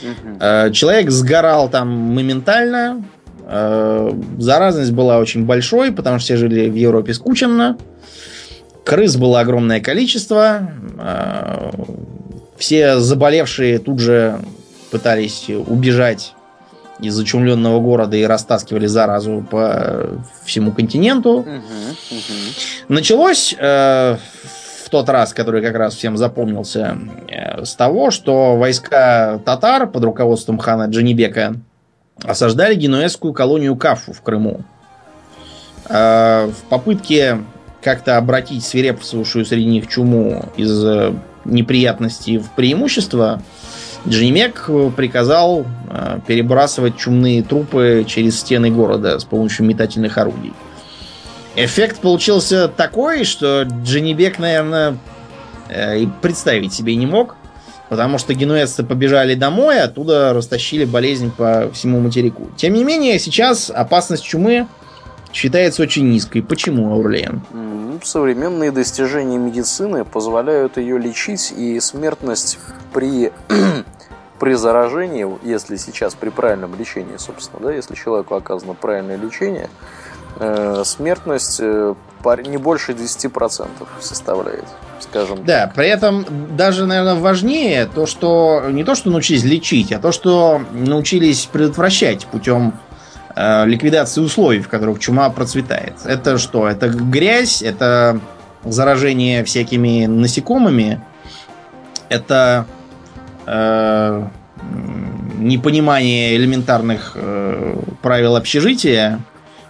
Угу. Человек сгорал там моментально, Э, заразность была очень большой, потому что все жили в Европе скученно. Крыс было огромное количество. Э, все заболевшие тут же пытались убежать из зачумленного города и растаскивали заразу по всему континенту. Угу, угу. Началось э, в тот раз, который как раз всем запомнился, э, с того, что войска татар под руководством хана Джанибека осаждали генуэзскую колонию Кафу в Крыму. А, в попытке как-то обратить свирепствовавшую среди них чуму из э, неприятностей в преимущество, Джимек приказал э, перебрасывать чумные трупы через стены города с помощью метательных орудий. Эффект получился такой, что Дженнибек, наверное, э, и представить себе не мог. Потому что генуэзцы побежали домой, оттуда растащили болезнь по всему материку. Тем не менее, сейчас опасность чумы считается очень низкой. Почему, Аурлиен? Современные достижения медицины позволяют ее лечить, и смертность при, при заражении, если сейчас при правильном лечении, собственно, да, если человеку оказано правильное лечение, э, смертность э, не больше 10% составляет, скажем Да, так. при этом даже, наверное, важнее то, что не то, что научились лечить, а то, что научились предотвращать путем э, ликвидации условий, в которых чума процветает. Это что? Это грязь, это заражение всякими насекомыми, это э, непонимание элементарных э, правил общежития,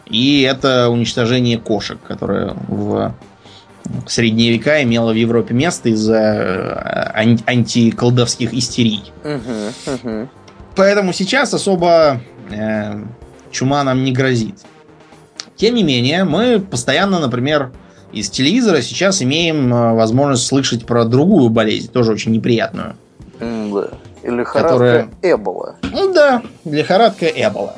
и это уничтожение кошек, которое в средние века имело в Европе место из-за э, антиколдовских истерий. Поэтому сейчас особо э, чума нам не грозит. Тем не менее, мы постоянно, например, из телевизора сейчас имеем э, возможность слышать про другую болезнь, тоже очень неприятную. Или лихорадка которая... Эбола. Ну да, лихорадка Эбола.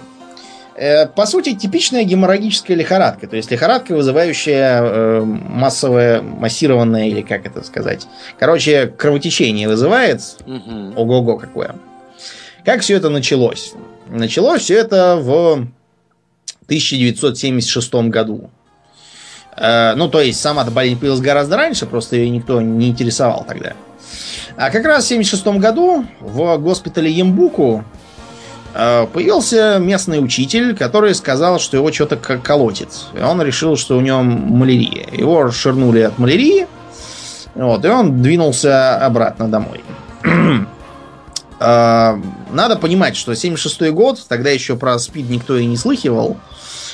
Э, по сути, типичная геморрагическая лихорадка. То есть лихорадка, вызывающая э, массовое, массированное, или как это сказать. Короче, кровотечение вызывает. Угу. Ого-го какое. Как все это началось? Началось все это в 1976 году. Э, ну, то есть, сама-то болезнь появилась гораздо раньше, просто ее никто не интересовал тогда. А как раз в 1976 году в госпитале Ембуку Э, появился местный учитель, который сказал, что его что-то колотит. И он решил, что у него малярия. Его расширнули от малярии. Вот, и он двинулся обратно домой. Э, надо понимать, что 76 год, тогда еще про СПИД никто и не слыхивал.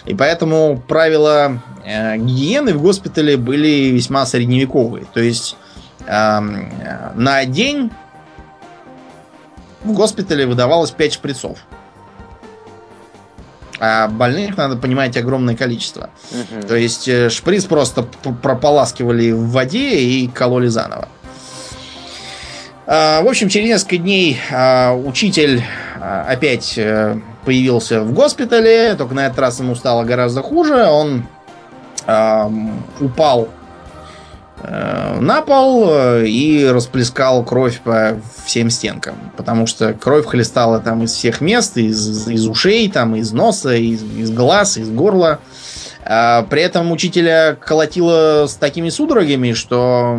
И поэтому правила э, гигиены в госпитале были весьма средневековые. То есть э, на день в госпитале выдавалось 5 шприцов. а больных, надо понимать, огромное количество. Угу. То есть э, шприц просто прополаскивали в воде и кололи заново. А, в общем, через несколько дней а, учитель а, опять э, появился в госпитале, только на этот раз ему стало гораздо хуже. Он упал на пол э, и расплескал кровь по всем стенкам. Потому что кровь хлестала там из всех мест, из, из ушей, там, из носа, из, из глаз, из горла. При этом учителя колотило с такими судорогами, что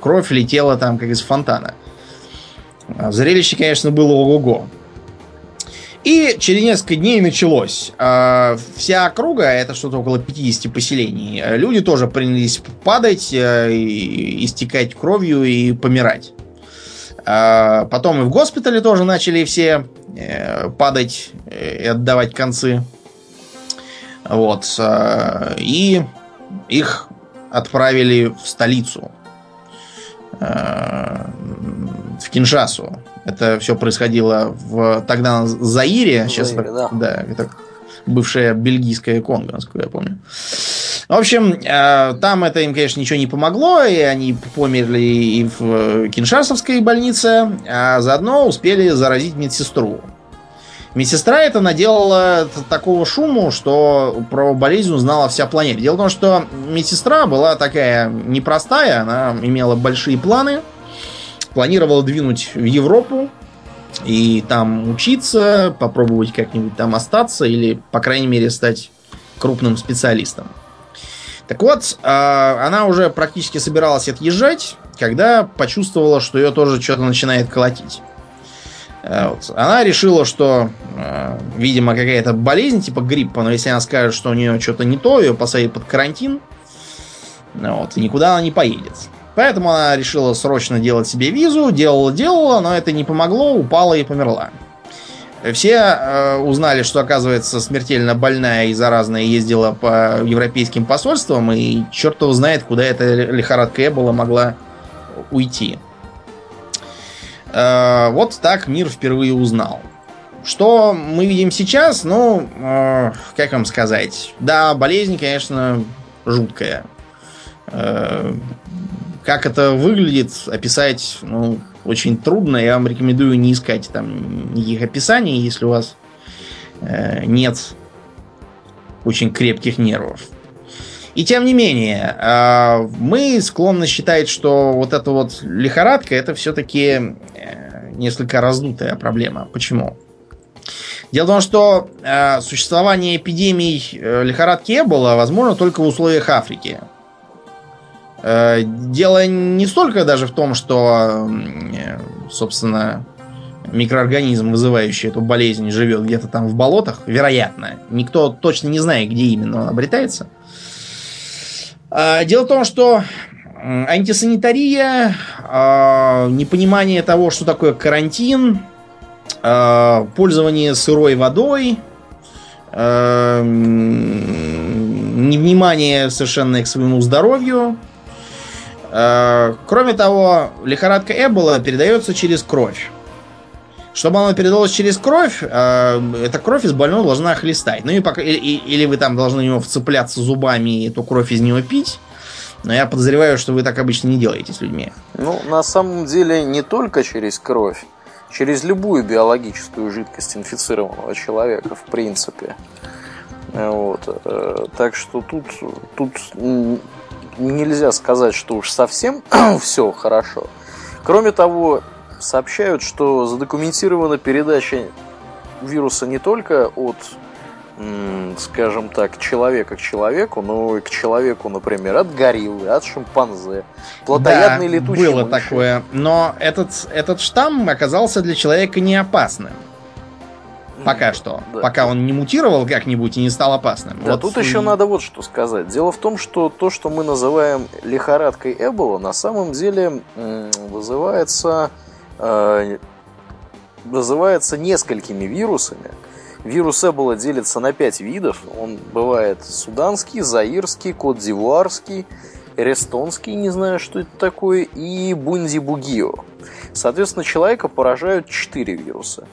кровь летела там как из фонтана. Зрелище, конечно, было ого-го. И через несколько дней началось. Вся округа, это что-то около 50 поселений, люди тоже принялись падать, э, истекать кровью и помирать. Потом и в госпитале тоже начали все э, падать и отдавать концы. Вот. И их отправили в столицу. В Киншасу. Это все происходило в тогда на Заире. Сейчас Заире, это, да. да, это бывшая бельгийская Конго, насколько я помню. В общем, э, там это им, конечно, ничего не помогло, и они померли и в Киншасовской больнице, а заодно успели заразить медсестру. Медсестра это наделала такого шуму, что про болезнь узнала вся планета. Дело в том, что медсестра была такая непростая, она имела большие планы – планировал двинуть в Европу и там учиться, попробовать как-нибудь там остаться или, по крайней мере, стать крупным специалистом. Так вот, а, она уже практически собиралась отъезжать, когда почувствовала, что ее тоже что-то начинает колотить. Э. Она решила, что, э, видимо, какая-то болезнь, типа гриппа, но если она скажет, что у нее что-то не то, ее посадят под карантин, вот, и никуда она не поедет. Поэтому она решила срочно делать себе визу, делала-делала, но это не помогло, упала и померла. Все э, узнали, что, оказывается, смертельно больная и заразная ездила по европейским посольствам, и черт его знает, куда эта лихорадка Эбола могла уйти. Э, вот так мир впервые узнал. Что мы видим сейчас? Ну, э, как вам сказать? Да, болезнь, конечно, жуткая. Э, как это выглядит, описать ну, очень трудно. Я вам рекомендую не искать там никаких описаний, если у вас э, нет очень крепких нервов. И тем не менее, э, мы склонны считать, что вот эта вот лихорадка это все-таки э, несколько раздутая проблема. Почему? Дело в том, что э, существование эпидемий э, лихорадки Эбола возможно только в условиях Африки. Э, дело не столько даже в том, что, собственно, микроорганизм, вызывающий эту болезнь, живет где-то там в болотах, вероятно. Никто точно не знает, где именно он обретается. Э, дело в том, что антисанитария, э, непонимание того, что такое карантин, пользование сырой водой, невнимание совершенно к своему здоровью, кроме того, лихорадка Эбола передается через кровь. Чтобы она передалась через кровь, э, эта кровь из больного должна хлестать. Ну и пока, или, или вы там должны него вцепляться зубами и эту кровь из него пить. Но я подозреваю, что вы так обычно не делаете с людьми. Ну, на самом деле, не только через кровь, через любую биологическую жидкость инфицированного человека, в принципе. Вот. Э, так что тут, тут нельзя сказать, что уж совсем все хорошо. Кроме того, сообщают, что задокументирована передача вируса не только от, скажем так, человека к человеку, но и к человеку, например, от гориллы, от шимпанзе. Плотоядный да, летучий было мыши. такое. Но этот, этот штамм оказался для человека не опасным. Пока что. Да. Пока он не мутировал как-нибудь и не стал опасным. Да, вот тут еще надо вот что сказать. Дело в том, что то, что мы называем лихорадкой Эбола, на самом деле вызывается, э, вызывается несколькими вирусами. Вирус Эбола делится на пять видов. Он бывает суданский, заирский, кот-дивуарский, рестонский, не знаю, что это такое, и бунди-бугио. Соответственно, человека поражают четыре вируса.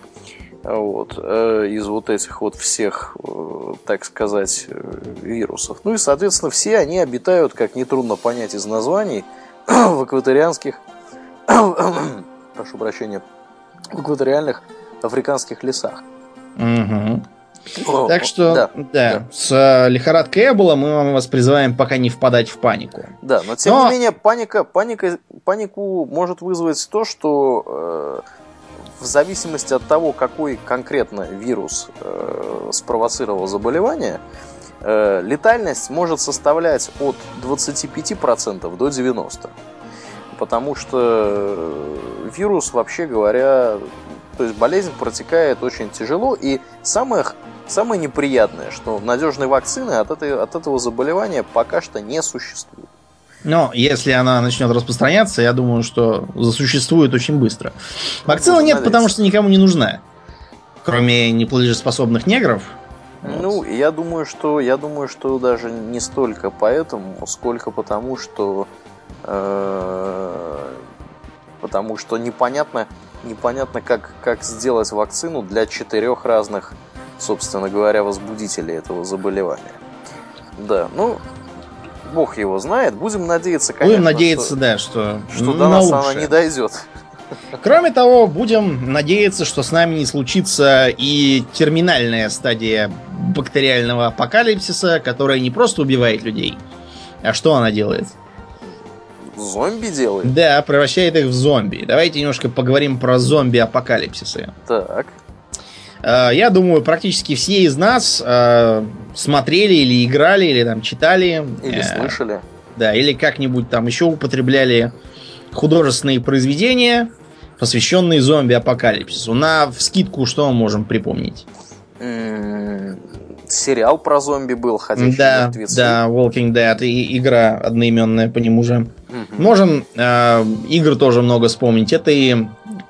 Вот, э, из вот этих вот всех, э, так сказать, э, вирусов. Ну и, соответственно, все они обитают, как нетрудно понять из названий, в экваторианских, прошу прощения, в экваториальных африканских лесах. Угу. О, так что, да, да, да. с лихорадкой Эбола мы вас призываем пока не впадать в панику. Да, но тем но... не менее паника, паника, панику может вызвать то, что э, в зависимости от того, какой конкретно вирус э, спровоцировал заболевание, э, летальность может составлять от 25% до 90%. Потому что э, вирус, вообще говоря, то есть болезнь протекает очень тяжело, и самое, самое неприятное, что надежной вакцины от, этой, от этого заболевания пока что не существует. Но если она начнет распространяться, я думаю, что засуществует очень быстро. Вакцины нет, потому что никому не нужна. Кроме неплатежеспособных негров. Ну, вот. я думаю, что я думаю, что даже не столько поэтому, сколько потому, что э, потому что непонятно, непонятно, как, как сделать вакцину для четырех разных, собственно говоря, возбудителей этого заболевания. Да, ну, бог его знает. Будем надеяться, конечно, Будем надеяться, что, да, что, что до нас лучшее. она не дойдет. Кроме того, будем надеяться, что с нами не случится и терминальная стадия бактериального апокалипсиса, которая не просто убивает людей, а что она делает? Зомби делает? Да, превращает их в зомби. Давайте немножко поговорим про зомби-апокалипсисы. Так. А, я думаю, практически все из нас э, смотрели или играли, или там читали. Или э, слышали. Да, или как-нибудь там еще употребляли художественные произведения, посвященные зомби-апокалипсису. На скидку что мы можем припомнить? сериал про зомби был, ходячие да, мертвецы. Да, Walking Dead и игра одноименная по нему же. Угу. Можем э, игр тоже много вспомнить. Это и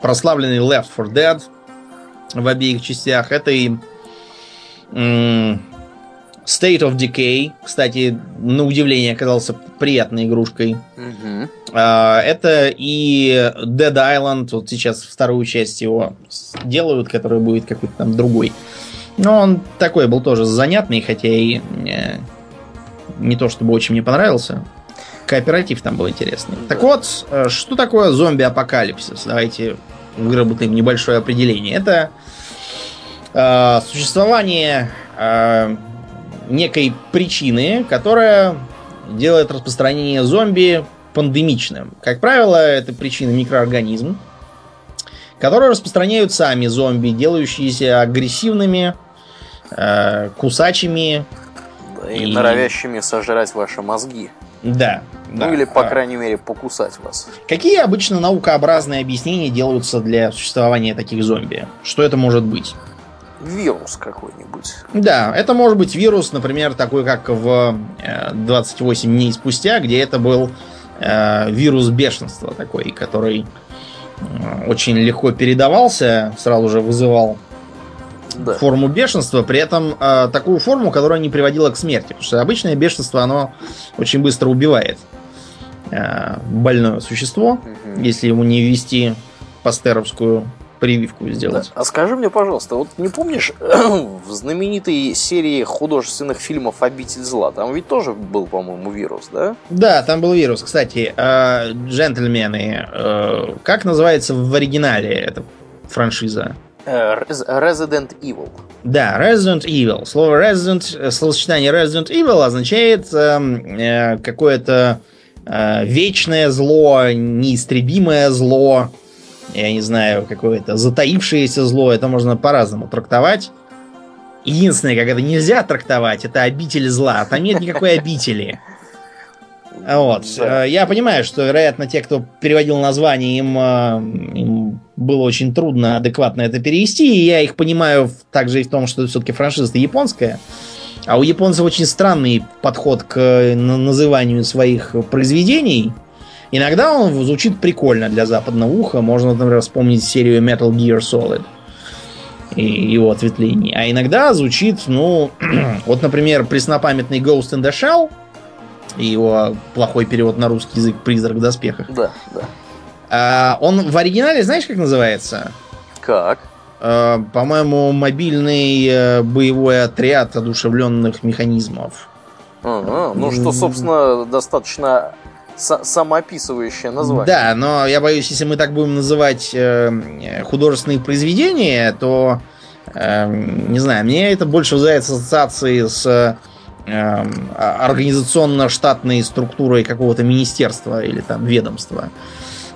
прославленный Left 4 Dead в обеих частях. Это и State of Decay, кстати, на удивление оказался приятной игрушкой. Угу. Это и Dead Island, вот сейчас вторую часть его делают, которая будет какой-то там другой. Но он такой был тоже занятный, хотя и не, не то чтобы очень мне понравился. Кооператив там был интересный. Да. Так вот, э, что такое зомби-апокалипсис? Давайте выработаем небольшое определение. Это э, существование э, некой причины, которая делает распространение зомби пандемичным. Как правило, это причина микроорганизм, которые распространяют сами зомби, делающиеся агрессивными, э, кусачими. и, и норовящими сожрать ваши мозги. Да. Ну да. или, по а. крайней мере, покусать вас. Какие обычно наукообразные объяснения делаются для существования таких зомби? Что это может быть? Вирус какой-нибудь. Да, это может быть вирус, например, такой, как в 28 э, дней спустя, где это был э, вирус бешенства такой, который э, очень легко передавался, сразу же вызывал да. форму бешенства, при этом э, такую форму, которая не приводила к смерти. Потому что обычное бешенство, оно очень быстро убивает э, больное существо, угу. если ему не ввести пастеровскую прививку сделать. Да. А скажи мне, пожалуйста, вот не помнишь в знаменитой серии художественных фильмов «Обитель зла» там ведь тоже был, по-моему, вирус, да? Да, там был вирус. Кстати, э, джентльмены, э, как называется в оригинале эта франшиза? Э, Resident Evil. Да, Resident Evil. Слово Resident, э, словосочетание Resident Evil означает эм, э, какое-то э, вечное зло, неистребимое зло, я не знаю, какое-то затаившееся зло. Это можно по-разному трактовать. Единственное, как это нельзя трактовать, это обитель зла. Там нет никакой обители. Вот. Да. Э, я понимаю, что, вероятно, те, кто переводил название, им, им было очень трудно адекватно это перевести, и я их понимаю также и в том, что все-таки франшиза японская. А у японцев очень странный подход к э, называнию своих произведений. Иногда он звучит прикольно для западного уха. Можно, например, вспомнить серию Metal Gear Solid и его ответвлений. А иногда звучит, ну, вот, например, преснопамятный Ghost in the Shell и его плохой перевод на русский язык «Призрак в доспехах». Да, да. А, он в оригинале, знаешь, как называется? Как? э, по-моему, мобильный э, боевой отряд одушевленных механизмов. Ага, ну что, собственно, достаточно самоописывающее название. Да, но я боюсь, если мы так будем называть э, художественные произведения, то э, не знаю, мне это больше вызывает ассоциации с организационно-штатной структурой какого-то министерства или там ведомства.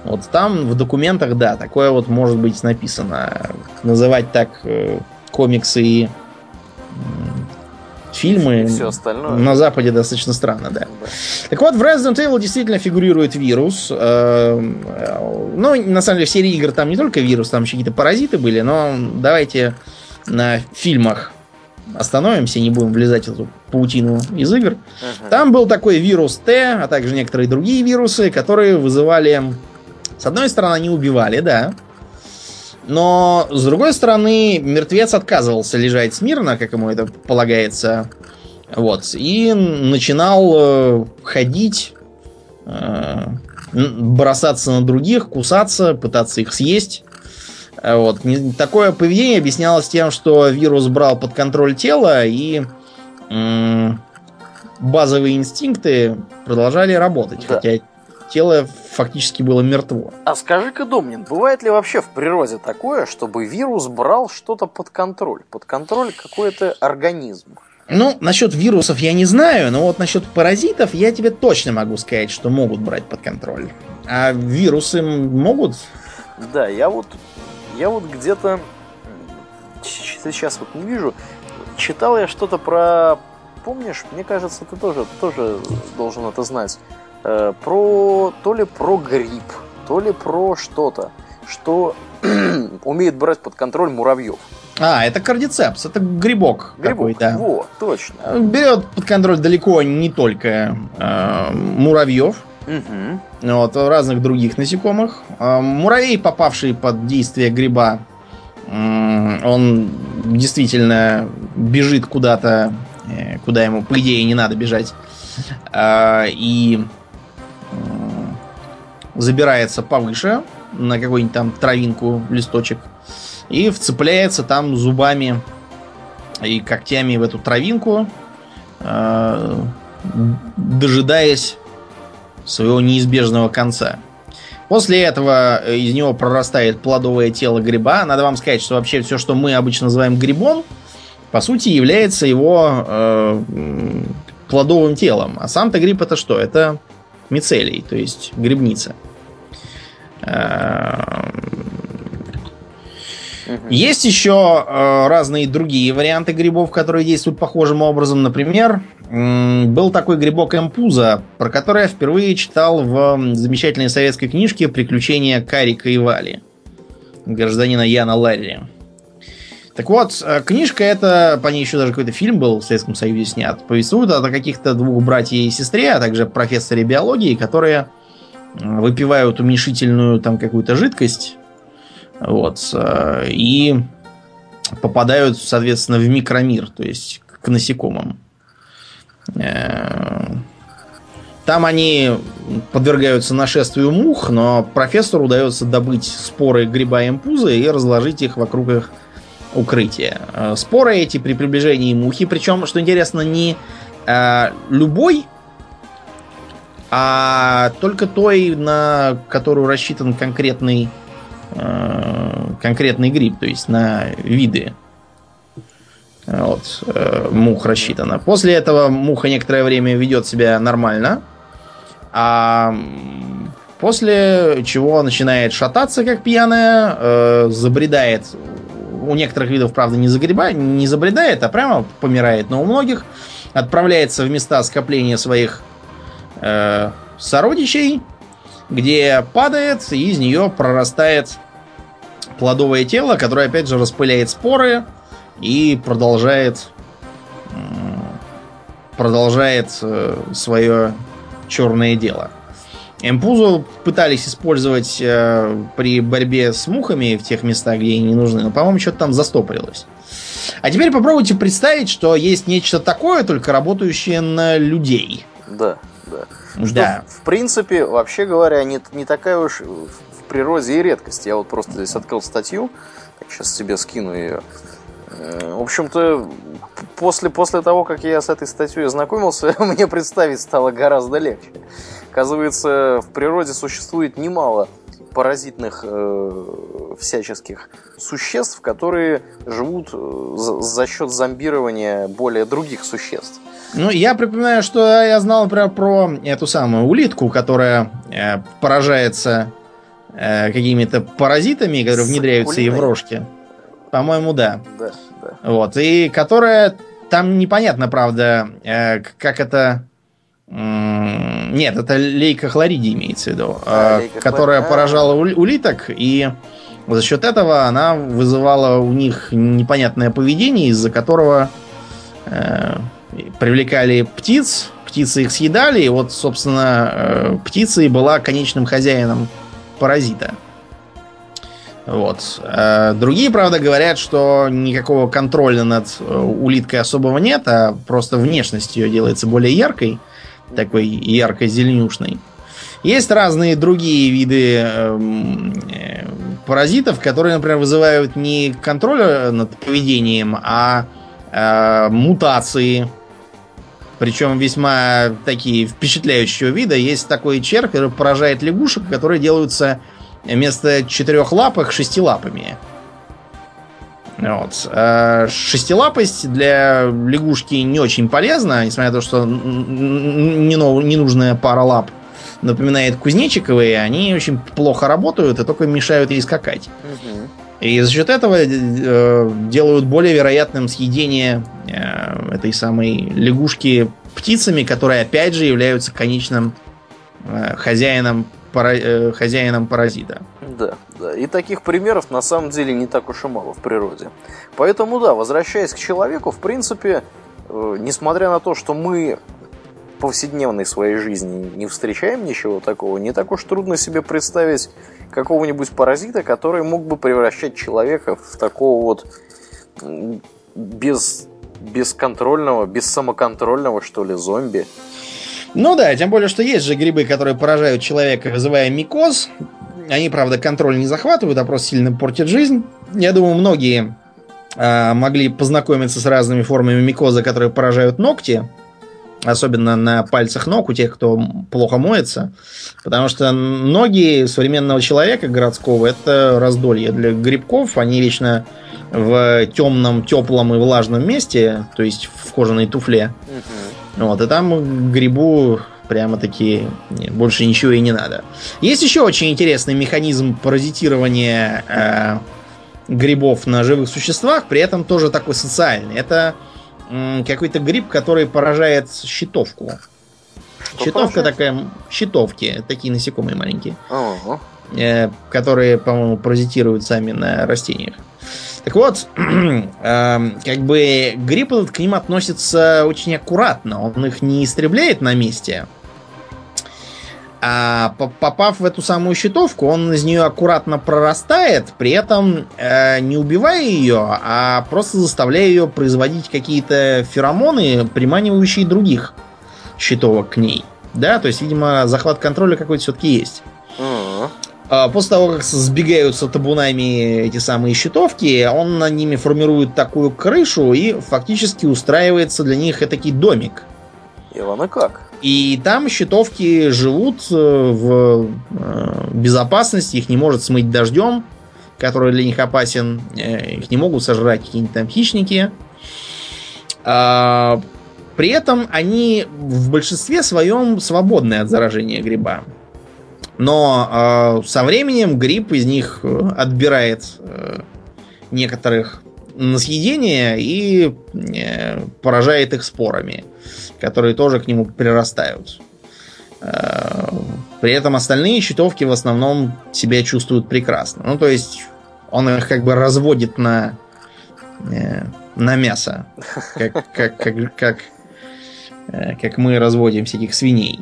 Вот там в документах, да, такое вот может быть написано. Называть так э, комиксы и фильмы все остальное. на Западе достаточно странно, да. да. Так вот, в Resident Evil действительно фигурирует вирус. Ну, на самом деле, в серии игр там не только вирус, там еще какие-то паразиты были, но давайте на фильмах остановимся, не будем влезать в эту паутину из игр. Uh-huh. Там был такой вирус Т, а также некоторые другие вирусы, которые вызывали... С одной стороны, они убивали, да. Но, с другой стороны, мертвец отказывался лежать смирно, как ему это полагается. Вот. И начинал э, ходить, э, бросаться на других, кусаться, пытаться их съесть. Вот. Такое поведение объяснялось тем, что вирус брал под контроль тело и базовые инстинкты продолжали работать. Да. Хотя тело фактически было мертво. А скажи-ка, Домнин, бывает ли вообще в природе такое, чтобы вирус брал что-то под контроль? Под контроль какой-то организм? Ну, насчет вирусов я не знаю, но вот насчет паразитов я тебе точно могу сказать, что могут брать под контроль. А вирусы могут? Да, я вот, я вот где-то сейчас вот не вижу. Читал я что-то про, помнишь? Мне кажется, ты тоже тоже должен это знать. Э, про то ли про грипп, то ли про что-то, что умеет брать под контроль муравьев. А, это кардицепс, это грибок. Грибок, да. Во, точно. Берет под контроль далеко не только э, муравьев, угу. вот, разных других насекомых. Э, муравей, попавший под действие гриба, он действительно бежит куда-то, э, куда ему, по идее, не надо бежать. Э, и забирается повыше на какую-нибудь там травинку, листочек, и вцепляется там зубами и когтями в эту травинку, э, дожидаясь своего неизбежного конца. После этого из него прорастает плодовое тело гриба. Надо вам сказать, что вообще все, что мы обычно называем грибом, по сути, является его э, плодовым телом. А сам-то гриб это что? Это мицелий, то есть грибница. Есть еще э, разные другие варианты грибов, которые действуют похожим образом. Например, был такой грибок эмпуза, про который я впервые читал в замечательной советской книжке «Приключения Карика и Вали» гражданина Яна Ларри. Так вот, э, книжка эта, по ней еще даже какой-то фильм был в Советском Союзе снят, повествует о каких-то двух братьях и сестре, а также профессоре биологии, которые выпивают уменьшительную там какую-то жидкость, вот, э, и попадают, соответственно, в микромир, то есть к насекомым. Э, там они подвергаются нашествию мух, но профессору удается добыть споры гриба эмпузы и разложить их вокруг их укрытия. Э, споры эти при приближении мухи, причем, что интересно, не э, любой, а только той, на которую рассчитан конкретный конкретный гриб, то есть на виды. Вот, э, мух рассчитана. После этого муха некоторое время ведет себя нормально, а после чего начинает шататься, как пьяная, э, забредает у некоторых видов, правда, не, загреба, не забредает, а прямо помирает, но у многих отправляется в места скопления своих э, сородичей, где падает, и из нее прорастает плодовое тело, которое опять же распыляет споры и продолжает продолжает э, свое черное дело. Эмпузу пытались использовать э, при борьбе с мухами в тех местах, где они не нужны, но, по-моему, что-то там застопорилось. А теперь попробуйте представить, что есть нечто такое, только работающее на людей. Да, да. Что, да. в принципе, вообще говоря, не, не такая уж в природе и редкость. Я вот просто здесь открыл статью, сейчас тебе скину ее. Э, в общем-то, после, после того, как я с этой статьей ознакомился, мне представить стало гораздо легче. Оказывается, в природе существует немало паразитных э, всяческих существ, которые живут э, за, за счет зомбирования более других существ. Ну, я припоминаю, что я знал, например, про эту самую улитку, которая э, поражается э, какими-то паразитами, которые внедряются ей в рожки. По-моему, да. Да, да. Вот. И которая там непонятно, правда, э, как это нет, это лейка хлориди имеется в виду, а, которая хлорид. поражала улиток, и за счет этого она вызывала у них непонятное поведение, из-за которого э, привлекали птиц, птицы их съедали, и вот, собственно, э, птица и была конечным хозяином паразита. Вот. Э, другие, правда, говорят, что никакого контроля над э, улиткой особого нет, а просто внешность ее делается более яркой такой ярко-зеленюшной. Есть разные другие виды эм, э, паразитов, которые, например, вызывают не контроль над поведением, а мутации. Причем весьма такие впечатляющего вида. Есть такой червь, который поражает лягушек, которые делаются вместо четырехлапых шестилапыми. Вот. А шестилапость для лягушки не очень полезна, несмотря на то, что ненужная пара лап напоминает кузнечиковые, они очень плохо работают и только мешают ей скакать. Угу. И за счет этого э, делают более вероятным съедение э, этой самой лягушки птицами, которые опять же являются конечным э, хозяином, пара, э, хозяином паразита. Да, да. И таких примеров на самом деле не так уж и мало в природе. Поэтому, да, возвращаясь к человеку, в принципе, э, несмотря на то, что мы повседневной своей жизни не встречаем ничего такого, не так уж трудно себе представить какого-нибудь паразита, который мог бы превращать человека в такого вот без бесконтрольного, без самоконтрольного, что ли, зомби. Ну да, тем более, что есть же грибы, которые поражают человека, вызывая микоз. Они, правда, контроль не захватывают, а просто сильно портят жизнь. Я думаю, многие э, могли познакомиться с разными формами микоза, которые поражают ногти. Особенно на пальцах ног у тех, кто плохо моется. Потому что ноги современного человека городского это раздолье для грибков. Они вечно в темном, теплом и влажном месте, то есть в кожаной туфле. Угу. Вот, и там грибу прямо-таки больше ничего и не надо. Есть еще очень интересный механизм паразитирования э, грибов на живых существах, при этом тоже такой социальный. Это э, какой-то гриб, который поражает щитовку. Что Щитовка поражает? такая, щитовки, такие насекомые маленькие, ага. э, которые, по-моему, паразитируют сами на растениях. Так вот, э, как бы грипп этот к ним относится очень аккуратно. Он их не истребляет на месте. А попав в эту самую щитовку, он из нее аккуратно прорастает, при этом э, не убивая ее, а просто заставляя ее производить какие-то феромоны, приманивающие других щитовок к ней. Да, то есть, видимо, захват контроля какой-то все-таки есть. А, после того, как сбегаются табунами эти самые щитовки, он на ними формирует такую крышу и фактически устраивается для них этакий домик. Ивана как? И там щитовки живут э, в э, безопасности, их не может смыть дождем, который для них опасен, э, их не могут сожрать какие-нибудь там хищники. А, при этом они в большинстве своем свободны от заражения гриба. Но со временем гриб из них отбирает некоторых на съедение и поражает их спорами, которые тоже к нему прирастают. Э, при этом остальные щитовки в основном себя чувствуют прекрасно. Ну, то есть он их как бы разводит на, э, на мясо, как, как, как, как, э, как мы разводим всяких свиней.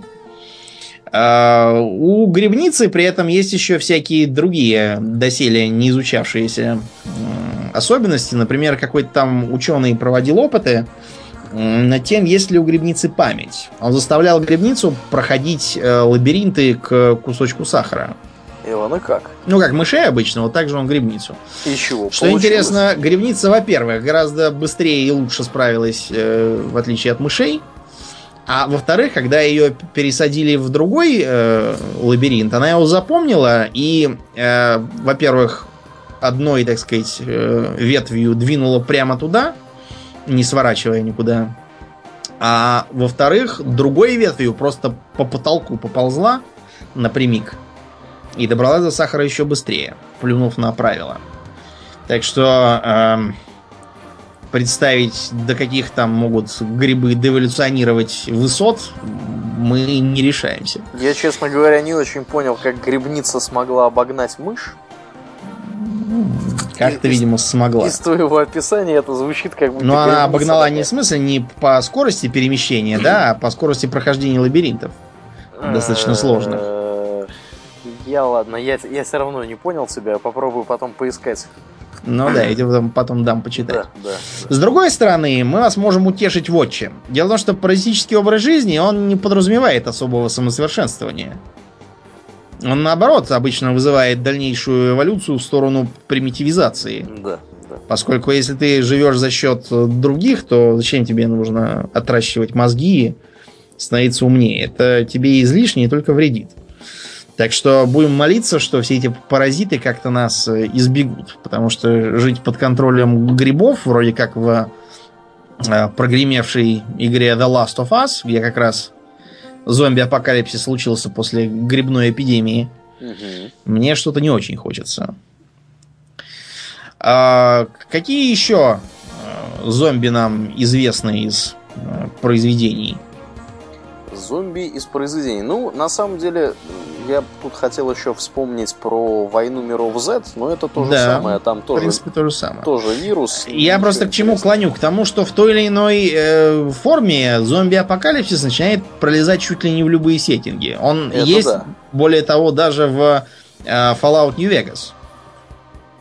А, у грибницы при этом есть еще всякие другие доселе не изучавшиеся особенности. Например, какой-то там ученый проводил опыты над тем, есть ли у грибницы память. Он заставлял грибницу проходить э, лабиринты к кусочку сахара. Иван, и как? Ну, как мышей обычно, вот так же он грибницу. И чего? Что получилось? интересно, грибница, во-первых, гораздо быстрее и лучше справилась, э, в отличие от мышей. А во-вторых, когда ее пересадили в другой э, лабиринт, она его запомнила и, э, во-первых, одной, так сказать, э, ветвью двинула прямо туда, не сворачивая никуда. А во-вторых, другой ветвью просто по потолку поползла напрямик и добралась до сахара еще быстрее, плюнув на правила. Так что э, представить, до каких там могут грибы деволюционировать высот, мы не решаемся. Я, честно говоря, не очень понял, как грибница смогла обогнать мышь. Как-то, видимо, смогла. Из твоего описания это звучит как бы... Но она обогнала не в смысле не по скорости перемещения, да, а по скорости прохождения лабиринтов. Достаточно сложных. Э, я ладно, я, я все равно не понял тебя, попробую потом поискать. Ну да, я тебе потом, потом дам почитать. Да, да, да. С другой стороны, мы вас можем утешить в отче. Дело в том, что паразитический образ жизни, он не подразумевает особого самосовершенствования. Он, наоборот, обычно вызывает дальнейшую эволюцию в сторону примитивизации. Да, да. Поскольку если ты живешь за счет других, то зачем тебе нужно отращивать мозги, становиться умнее? Это тебе излишне и только вредит. Так что будем молиться, что все эти паразиты как-то нас э, избегут. Потому что жить под контролем грибов, вроде как в э, прогремевшей игре The Last of Us, где как раз зомби-апокалипсис случился после грибной эпидемии, угу. мне что-то не очень хочется. А, какие еще э, зомби нам известны из э, произведений? Зомби из произведений. Ну, на самом деле, я тут хотел еще вспомнить про войну миров Z, но это то же да, самое. Там тоже, в принципе, то же самое. Тоже вирус. Я просто к чему клоню? К тому, что в той или иной э, форме зомби-апокалипсис начинает пролезать чуть ли не в любые сеттинги. Он это есть, да. более того, даже в э, Fallout New Vegas.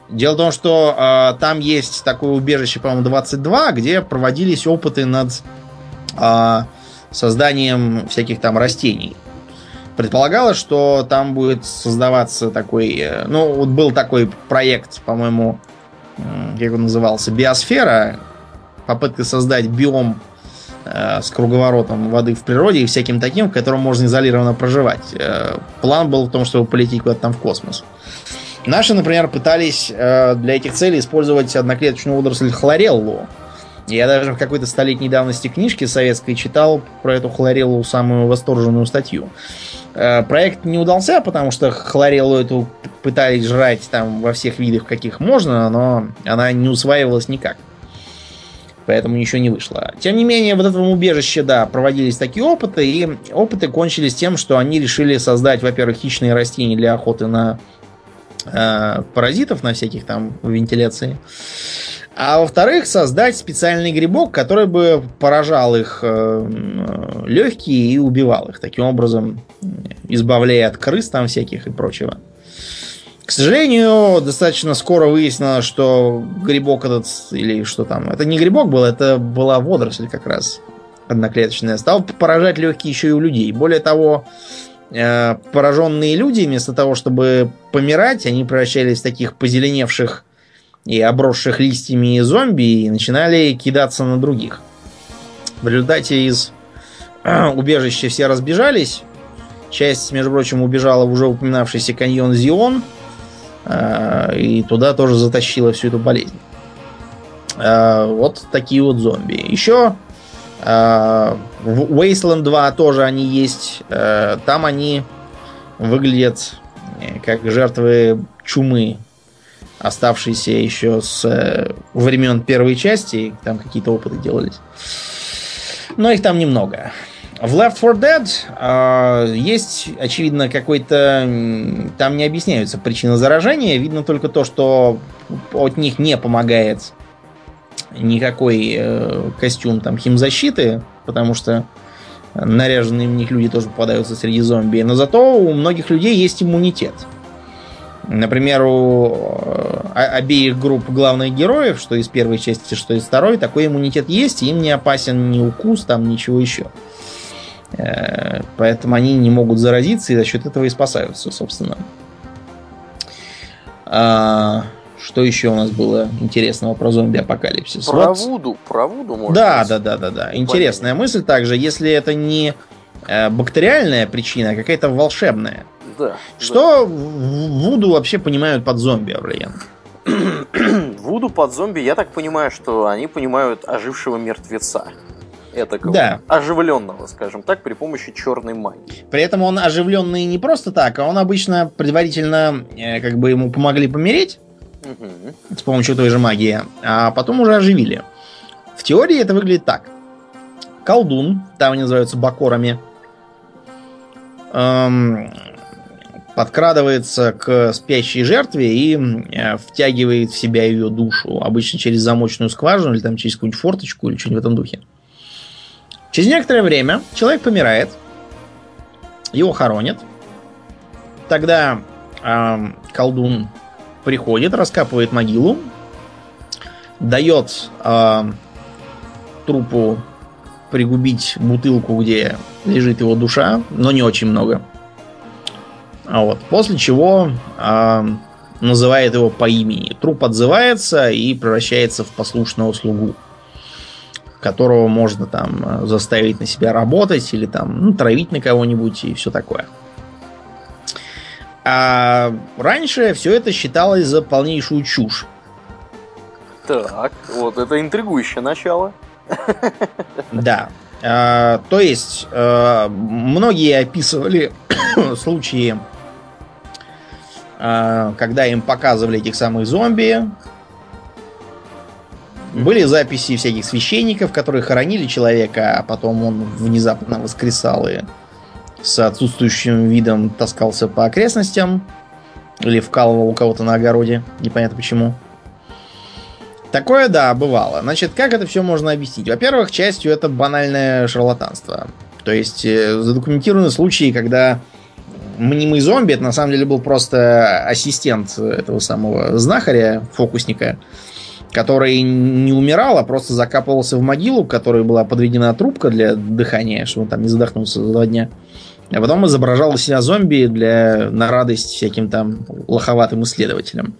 Дело в том, что э, там есть такое убежище, по-моему, 22, где проводились опыты над э, созданием всяких там растений. Предполагалось, что там будет создаваться такой... Э, ну, вот был такой проект, по-моему, как он назывался, биосфера. Попытка создать биом э, с круговоротом воды в природе и всяким таким, в котором можно изолированно проживать. Э, план был в том, чтобы полететь куда-то там в космос. Наши, например, пытались для этих целей использовать одноклеточную водоросль хлореллу. Я даже в какой-то столетней давности книжке советской читал про эту хлореллу самую восторженную статью. Э, проект не удался, потому что хлореллу эту пытались жрать там во всех видах, каких можно, но она не усваивалась никак. Поэтому ничего не вышло. Тем не менее, в этом убежище, да, проводились такие опыты, и опыты кончились тем, что они решили создать, во-первых, хищные растения для охоты на э, паразитов, на всяких там вентиляции. А во-вторых, создать специальный грибок, который бы поражал их э, легкие и убивал их. Таким образом, избавляя от крыс там всяких и прочего. К сожалению, достаточно скоро выяснилось, что грибок этот, или что там, это не грибок был, это была водоросль как раз одноклеточная, стал поражать легкие еще и у людей. Более того, э, пораженные люди, вместо того, чтобы помирать, они превращались в таких позеленевших и обросших листьями зомби и начинали кидаться на других. В результате из убежища все разбежались. Часть, между прочим, убежала в уже упоминавшийся каньон Зион. А, и туда тоже затащила всю эту болезнь. А, вот такие вот зомби. Еще а, в Wasteland 2 тоже они есть. Там они выглядят э, как жертвы чумы оставшиеся еще с э, времен первой части. Там какие-то опыты делались. Но их там немного. В Left 4 Dead э, есть, очевидно, какой-то... Там не объясняются причины заражения. Видно только то, что от них не помогает никакой э, костюм там химзащиты, потому что наряженные в них люди тоже попадаются среди зомби. Но зато у многих людей есть иммунитет. Например, у э, обеих групп главных героев, что из первой части, что из второй, такой иммунитет есть, и им не опасен ни укус, там ничего еще. Э, поэтому они не могут заразиться и за счет этого и спасаются, собственно. А, что еще у нас было интересного про зомби-апокалипсис? Про вот. Вуду, про Вуду, может Да, да, да, да, да. Интересная мысль также, если это не э, бактериальная причина, а какая-то волшебная. Да. Что да. Вуду вообще понимают под зомби, Авриян? Вуду под зомби, я так понимаю, что они понимают ожившего мертвеца. Это да. оживленного, скажем так, при помощи черной магии. При этом он оживленный не просто так, а он обычно предварительно э, как бы ему помогли помереть угу. с помощью той же магии, а потом уже оживили. В теории это выглядит так. Колдун, там они называются бакорами, эм, подкрадывается к спящей жертве и э, втягивает в себя ее душу. Обычно через замочную скважину или там через какую-нибудь форточку или что-нибудь в этом духе. Через некоторое время человек помирает, его хоронят. Тогда э, колдун приходит, раскапывает могилу, дает э, трупу пригубить бутылку, где лежит его душа, но не очень много. А вот. После чего э, называет его по имени. Труп отзывается и превращается в послушного слугу, которого можно там э, заставить на себя работать или там ну, травить на кого-нибудь и все такое. А раньше все это считалось за полнейшую чушь. Так, вот это интригующее начало. Да. А, то есть, а, многие описывали случаи когда им показывали этих самых зомби. Были записи всяких священников, которые хоронили человека, а потом он внезапно воскресал и с отсутствующим видом таскался по окрестностям. Или вкалывал у кого-то на огороде. Непонятно почему. Такое, да, бывало. Значит, как это все можно объяснить? Во-первых, частью это банальное шарлатанство. То есть э, задокументированы случаи, когда мнимый зомби, это на самом деле был просто ассистент этого самого знахаря, фокусника, который не умирал, а просто закапывался в могилу, к которой была подведена трубка для дыхания, чтобы он там не задохнулся за два дня. А потом изображал себя зомби для, на радость всяким там лоховатым исследователям.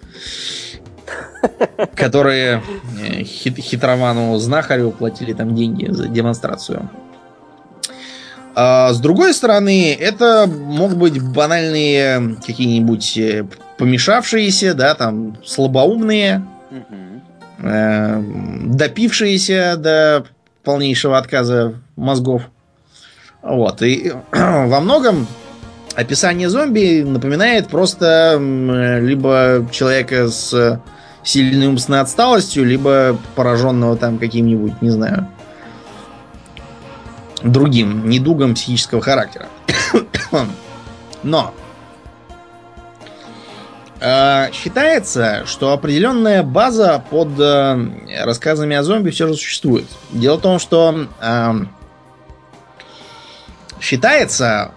Которые э, хит, хитровану знахарю платили там деньги за демонстрацию. А с другой стороны, это могут быть банальные какие-нибудь э, помешавшиеся, да, там, слабоумные, угу. э, допившиеся до полнейшего отказа мозгов. Вот. И во многом описание зомби напоминает просто либо человека с сильной умственной отсталостью, либо пораженного там каким-нибудь, не знаю, другим недугом психического характера. Но э, считается, что определенная база под э, рассказами о зомби все же существует. Дело в том, что э, считается,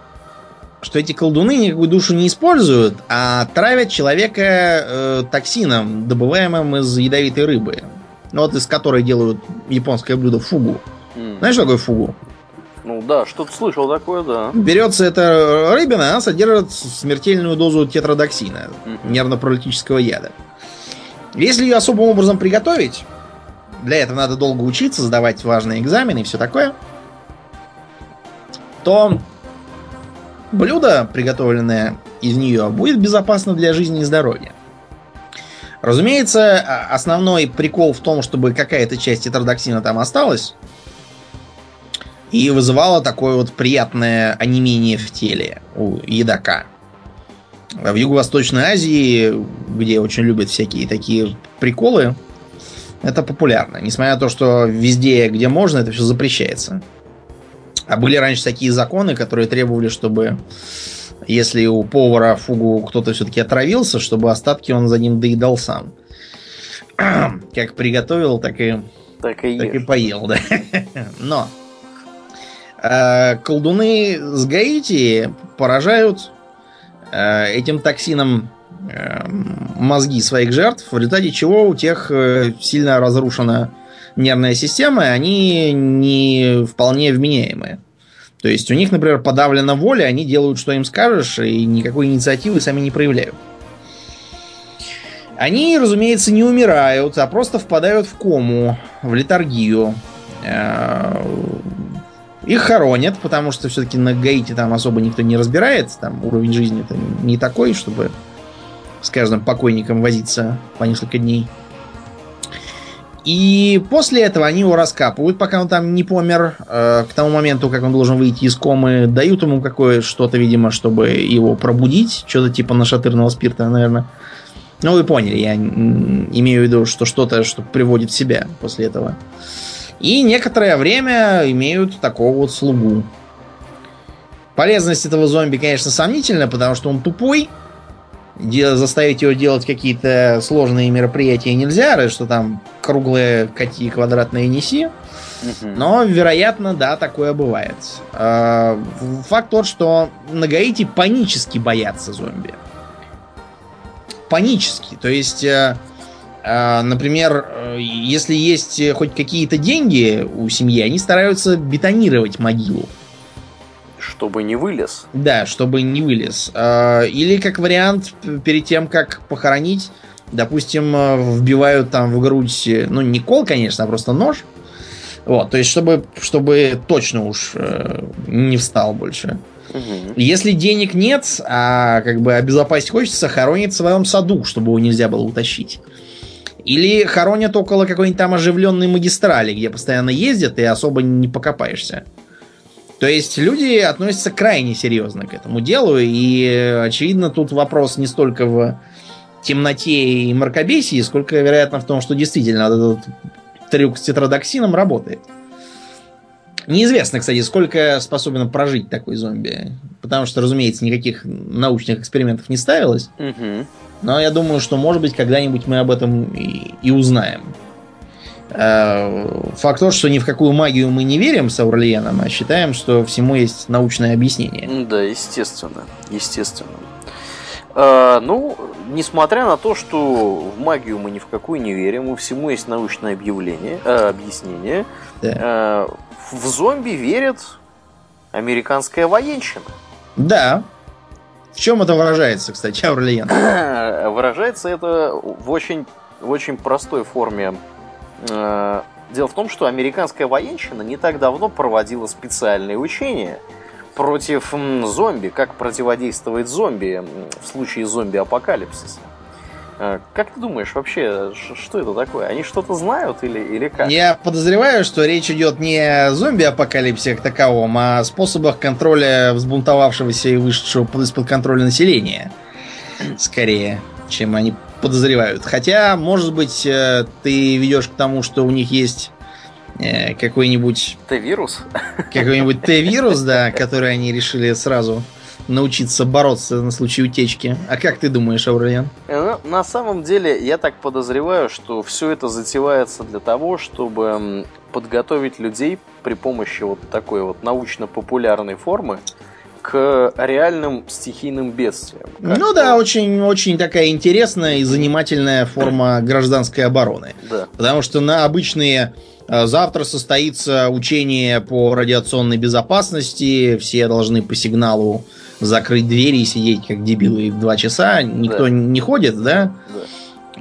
что эти колдуны никакую душу не используют, а травят человека э, токсином, добываемым из ядовитой рыбы. Ну, вот из которой делают японское блюдо фугу. Mm. Знаешь, что такое фугу? Ну да, что-то слышал такое, да. Берется эта рыбина, она содержит смертельную дозу тетродоксина, mm-hmm. нервно-паралитического яда. Если ее особым образом приготовить, для этого надо долго учиться, сдавать важные экзамены и все такое, то блюдо, приготовленное из нее, будет безопасно для жизни и здоровья. Разумеется, основной прикол в том, чтобы какая-то часть тетродоксина там осталась, и вызывало такое вот приятное онемение в теле у едока. В Юго-Восточной Азии, где очень любят всякие такие приколы, это популярно. Несмотря на то, что везде, где можно, это все запрещается. А были раньше такие законы, которые требовали, чтобы если у повара фугу кто-то все-таки отравился, чтобы остатки он за ним доедал сам. Как приготовил, так и, так и, так и поел, да. Но Э, колдуны с Гаити поражают э, этим токсином э, мозги своих жертв, в результате чего у тех сильно разрушена нервная система, и они не вполне вменяемые. То есть у них, например, подавлена воля, они делают, что им скажешь, и никакой инициативы сами не проявляют. Они, разумеется, не умирают, а просто впадают в кому, в летаргию. Э, их хоронят, потому что все-таки на Гаити там особо никто не разбирается. Там уровень жизни не такой, чтобы с каждым покойником возиться по несколько дней. И после этого они его раскапывают, пока он там не помер. Э, к тому моменту, как он должен выйти из комы, дают ему какое что-то, видимо, чтобы его пробудить. Что-то типа нашатырного спирта, наверное. Ну, вы поняли, я имею в виду, что что-то, что приводит в себя после этого. И некоторое время имеют такого вот слугу. Полезность этого зомби, конечно, сомнительна, потому что он тупой, заставить его делать какие-то сложные мероприятия нельзя, разве что там круглые кати, квадратные неси. Но, вероятно, да, такое бывает. А, факт тот, что на Гаити панически боятся зомби. Панически. То есть, э, например, э, если есть хоть какие-то деньги у семьи, они стараются бетонировать могилу. Чтобы не вылез. Да, чтобы не вылез. А, или как вариант, перед тем, как похоронить, допустим, э, вбивают там в грудь, ну, не кол, конечно, а просто нож. Вот, то есть, чтобы, чтобы точно уж э, не встал больше. Угу. Если денег нет, а как бы обезопасить хочется, хоронит в своем саду, чтобы его нельзя было утащить. Или хоронят около какой-нибудь там оживленной магистрали, где постоянно ездят и особо не покопаешься. То есть люди относятся крайне серьезно к этому делу, и очевидно тут вопрос не столько в темноте и мракобесии, сколько, вероятно, в том, что действительно этот трюк с тетродоксином работает. Неизвестно, кстати, сколько способен прожить такой зомби. Потому что, разумеется, никаких научных экспериментов не ставилось. Угу. Но я думаю, что, может быть, когда-нибудь мы об этом и, и узнаем. Э, факт тот, что ни в какую магию мы не верим с Аурлиеном, а считаем, что всему есть научное объяснение. Да, естественно. Естественно. А, ну, несмотря на то, что в магию мы ни в какую не верим, у всему есть научное объявление, э, объяснение, да. э, в зомби верят американская военщина. Да. В чем это выражается, кстати, Аурлиен? Выражается это в очень, в очень простой форме Э, дело в том, что американская военщина не так давно проводила специальные учения против зомби, как противодействовать зомби в случае зомби-апокалипсиса. Э, как ты думаешь, вообще, что это такое? Они что-то знают или, или как? Я подозреваю, что речь идет не о зомби-апокалипсе как таковом, а о способах контроля взбунтовавшегося и вышедшего из-под контроля населения. Скорее, чем они подозревают. Хотя, может быть, э, ты ведешь к тому, что у них есть э, какой-нибудь... Т-вирус? Какой-нибудь Т-вирус, да, который они решили сразу научиться бороться на случай утечки. А как ты думаешь, Аурельян? Э, ну, на самом деле, я так подозреваю, что все это затевается для того, чтобы подготовить людей при помощи вот такой вот научно-популярной формы к реальным стихийным бедствиям. Ну да, очень, очень такая интересная и занимательная форма гражданской обороны. Да. Потому что на обычные э, Завтра состоится учение по радиационной безопасности. Все должны по сигналу закрыть двери и сидеть как дебилы два часа. Никто да. не ходит, да? Да.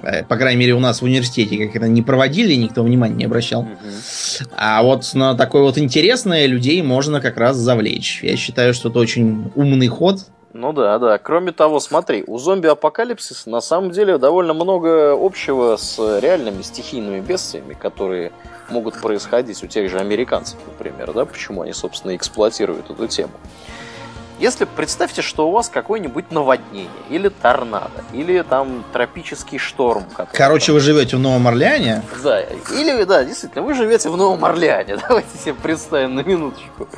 Э, по крайней мере, у нас в университете как это не проводили, никто внимания не обращал. Угу. А вот на такое вот интересное людей можно как раз завлечь. Я считаю, что это очень умный ход. Ну да, да. Кроме того, смотри, у зомби-апокалипсиса на самом деле довольно много общего с реальными стихийными бедствиями, которые могут происходить у тех же американцев, например, да, почему они, собственно, эксплуатируют эту тему. Если представьте, что у вас какое-нибудь наводнение, или торнадо, или там тропический шторм. Короче, там... вы живете в Новом Орлеане? Да, или, да, действительно, вы живете в Новом Орлеане. Давайте себе представим на минуточку.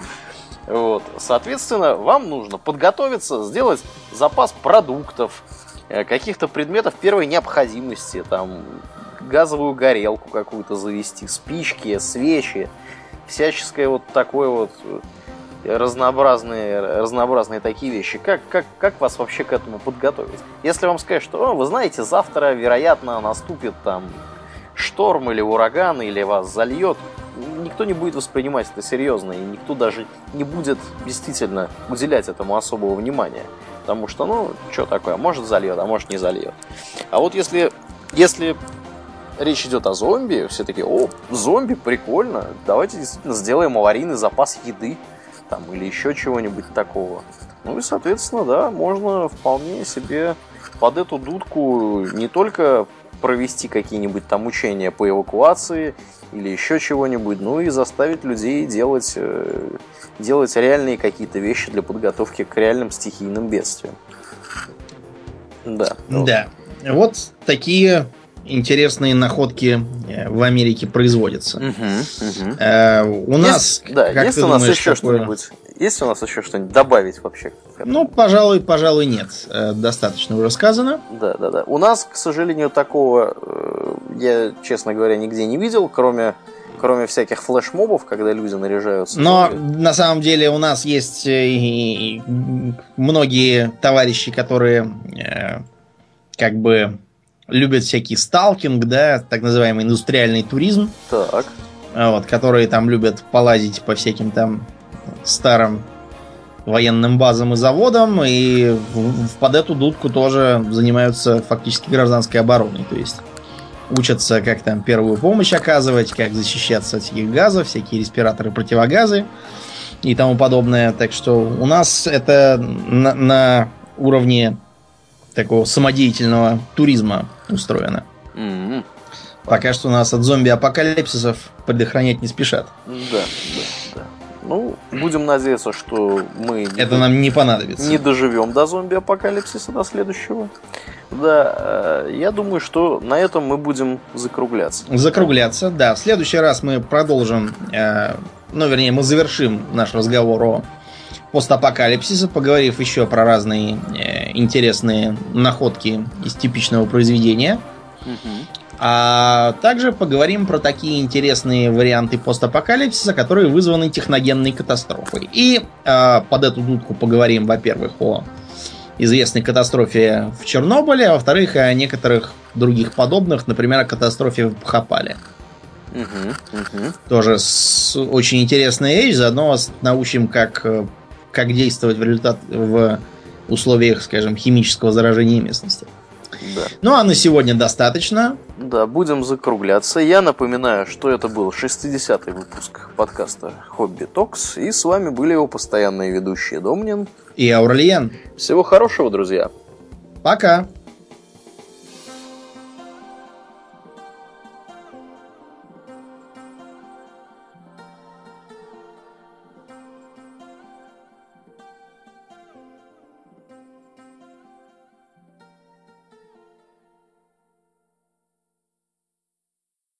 Вот. Соответственно, вам нужно подготовиться, сделать запас продуктов, э, каких-то предметов первой необходимости, там, газовую горелку какую-то завести, спички, свечи, всяческое вот такое вот разнообразные, разнообразные такие вещи. Как, как, как вас вообще к этому подготовить? Если вам сказать, что, вы знаете, завтра, вероятно, наступит там шторм или ураган, или вас зальет, никто не будет воспринимать это серьезно, и никто даже не будет действительно уделять этому особого внимания. Потому что, ну, что такое, может зальет, а может не зальет. А вот если, если речь идет о зомби, все таки о, зомби, прикольно, давайте действительно сделаем аварийный запас еды, там, или еще чего-нибудь такого. Ну и, соответственно, да, можно вполне себе под эту дудку не только провести какие-нибудь там учения по эвакуации или еще чего-нибудь, ну и заставить людей делать, э, делать реальные какие-то вещи для подготовки к реальным стихийным бедствиям. Да. Да. Вот такие интересные находки э, в Америке производятся. Угу, угу. Э, у нас, есть, да, как есть у нас думаешь, еще такое... что-нибудь? Есть у нас еще что-нибудь добавить вообще? Ну, пожалуй, пожалуй, нет. Э, достаточно уже сказано. Да, да, да. У нас, к сожалению, такого э, я, честно говоря, нигде не видел, кроме кроме всяких флешмобов, когда люди наряжаются. Но на самом деле у нас есть э, многие товарищи, которые как бы любят всякий сталкинг, да, так называемый индустриальный туризм. Так. Вот, которые там любят полазить по всяким там старым военным базам и заводам, и в, в, под эту дудку тоже занимаются фактически гражданской обороной. То есть учатся, как там первую помощь оказывать, как защищаться от всяких газов, всякие респираторы, противогазы и тому подобное. Так что у нас это на, на уровне такого самодеятельного туризма устроено. Mm-hmm. Пока что нас от зомби-апокалипсисов предохранять не спешат. Да, да, да. Ну, будем надеяться, что мы... Это нам не понадобится. Не доживем до зомби-апокалипсиса, до следующего. Да, э, я думаю, что на этом мы будем закругляться. Закругляться, да. В следующий раз мы продолжим, э, ну, вернее, мы завершим наш разговор о постапокалипсисе, поговорив еще про разные э, интересные находки из типичного произведения. Угу. А также поговорим про такие интересные варианты постапокалипсиса, которые вызваны техногенной катастрофой. И э, под эту дудку поговорим, во-первых, о известной катастрофе в Чернобыле, а во-вторых, о некоторых других подобных, например, о катастрофе в Бхапале. Угу, угу. Тоже с, очень интересная вещь, заодно вас научим, как, как действовать в, результат, в условиях, скажем, химического заражения местности. Да. Ну а на сегодня достаточно. Да, будем закругляться. Я напоминаю, что это был 60-й выпуск подкаста Хобби Токс. И с вами были его постоянные ведущие Домнин и Аурлиен. Всего хорошего, друзья. Пока.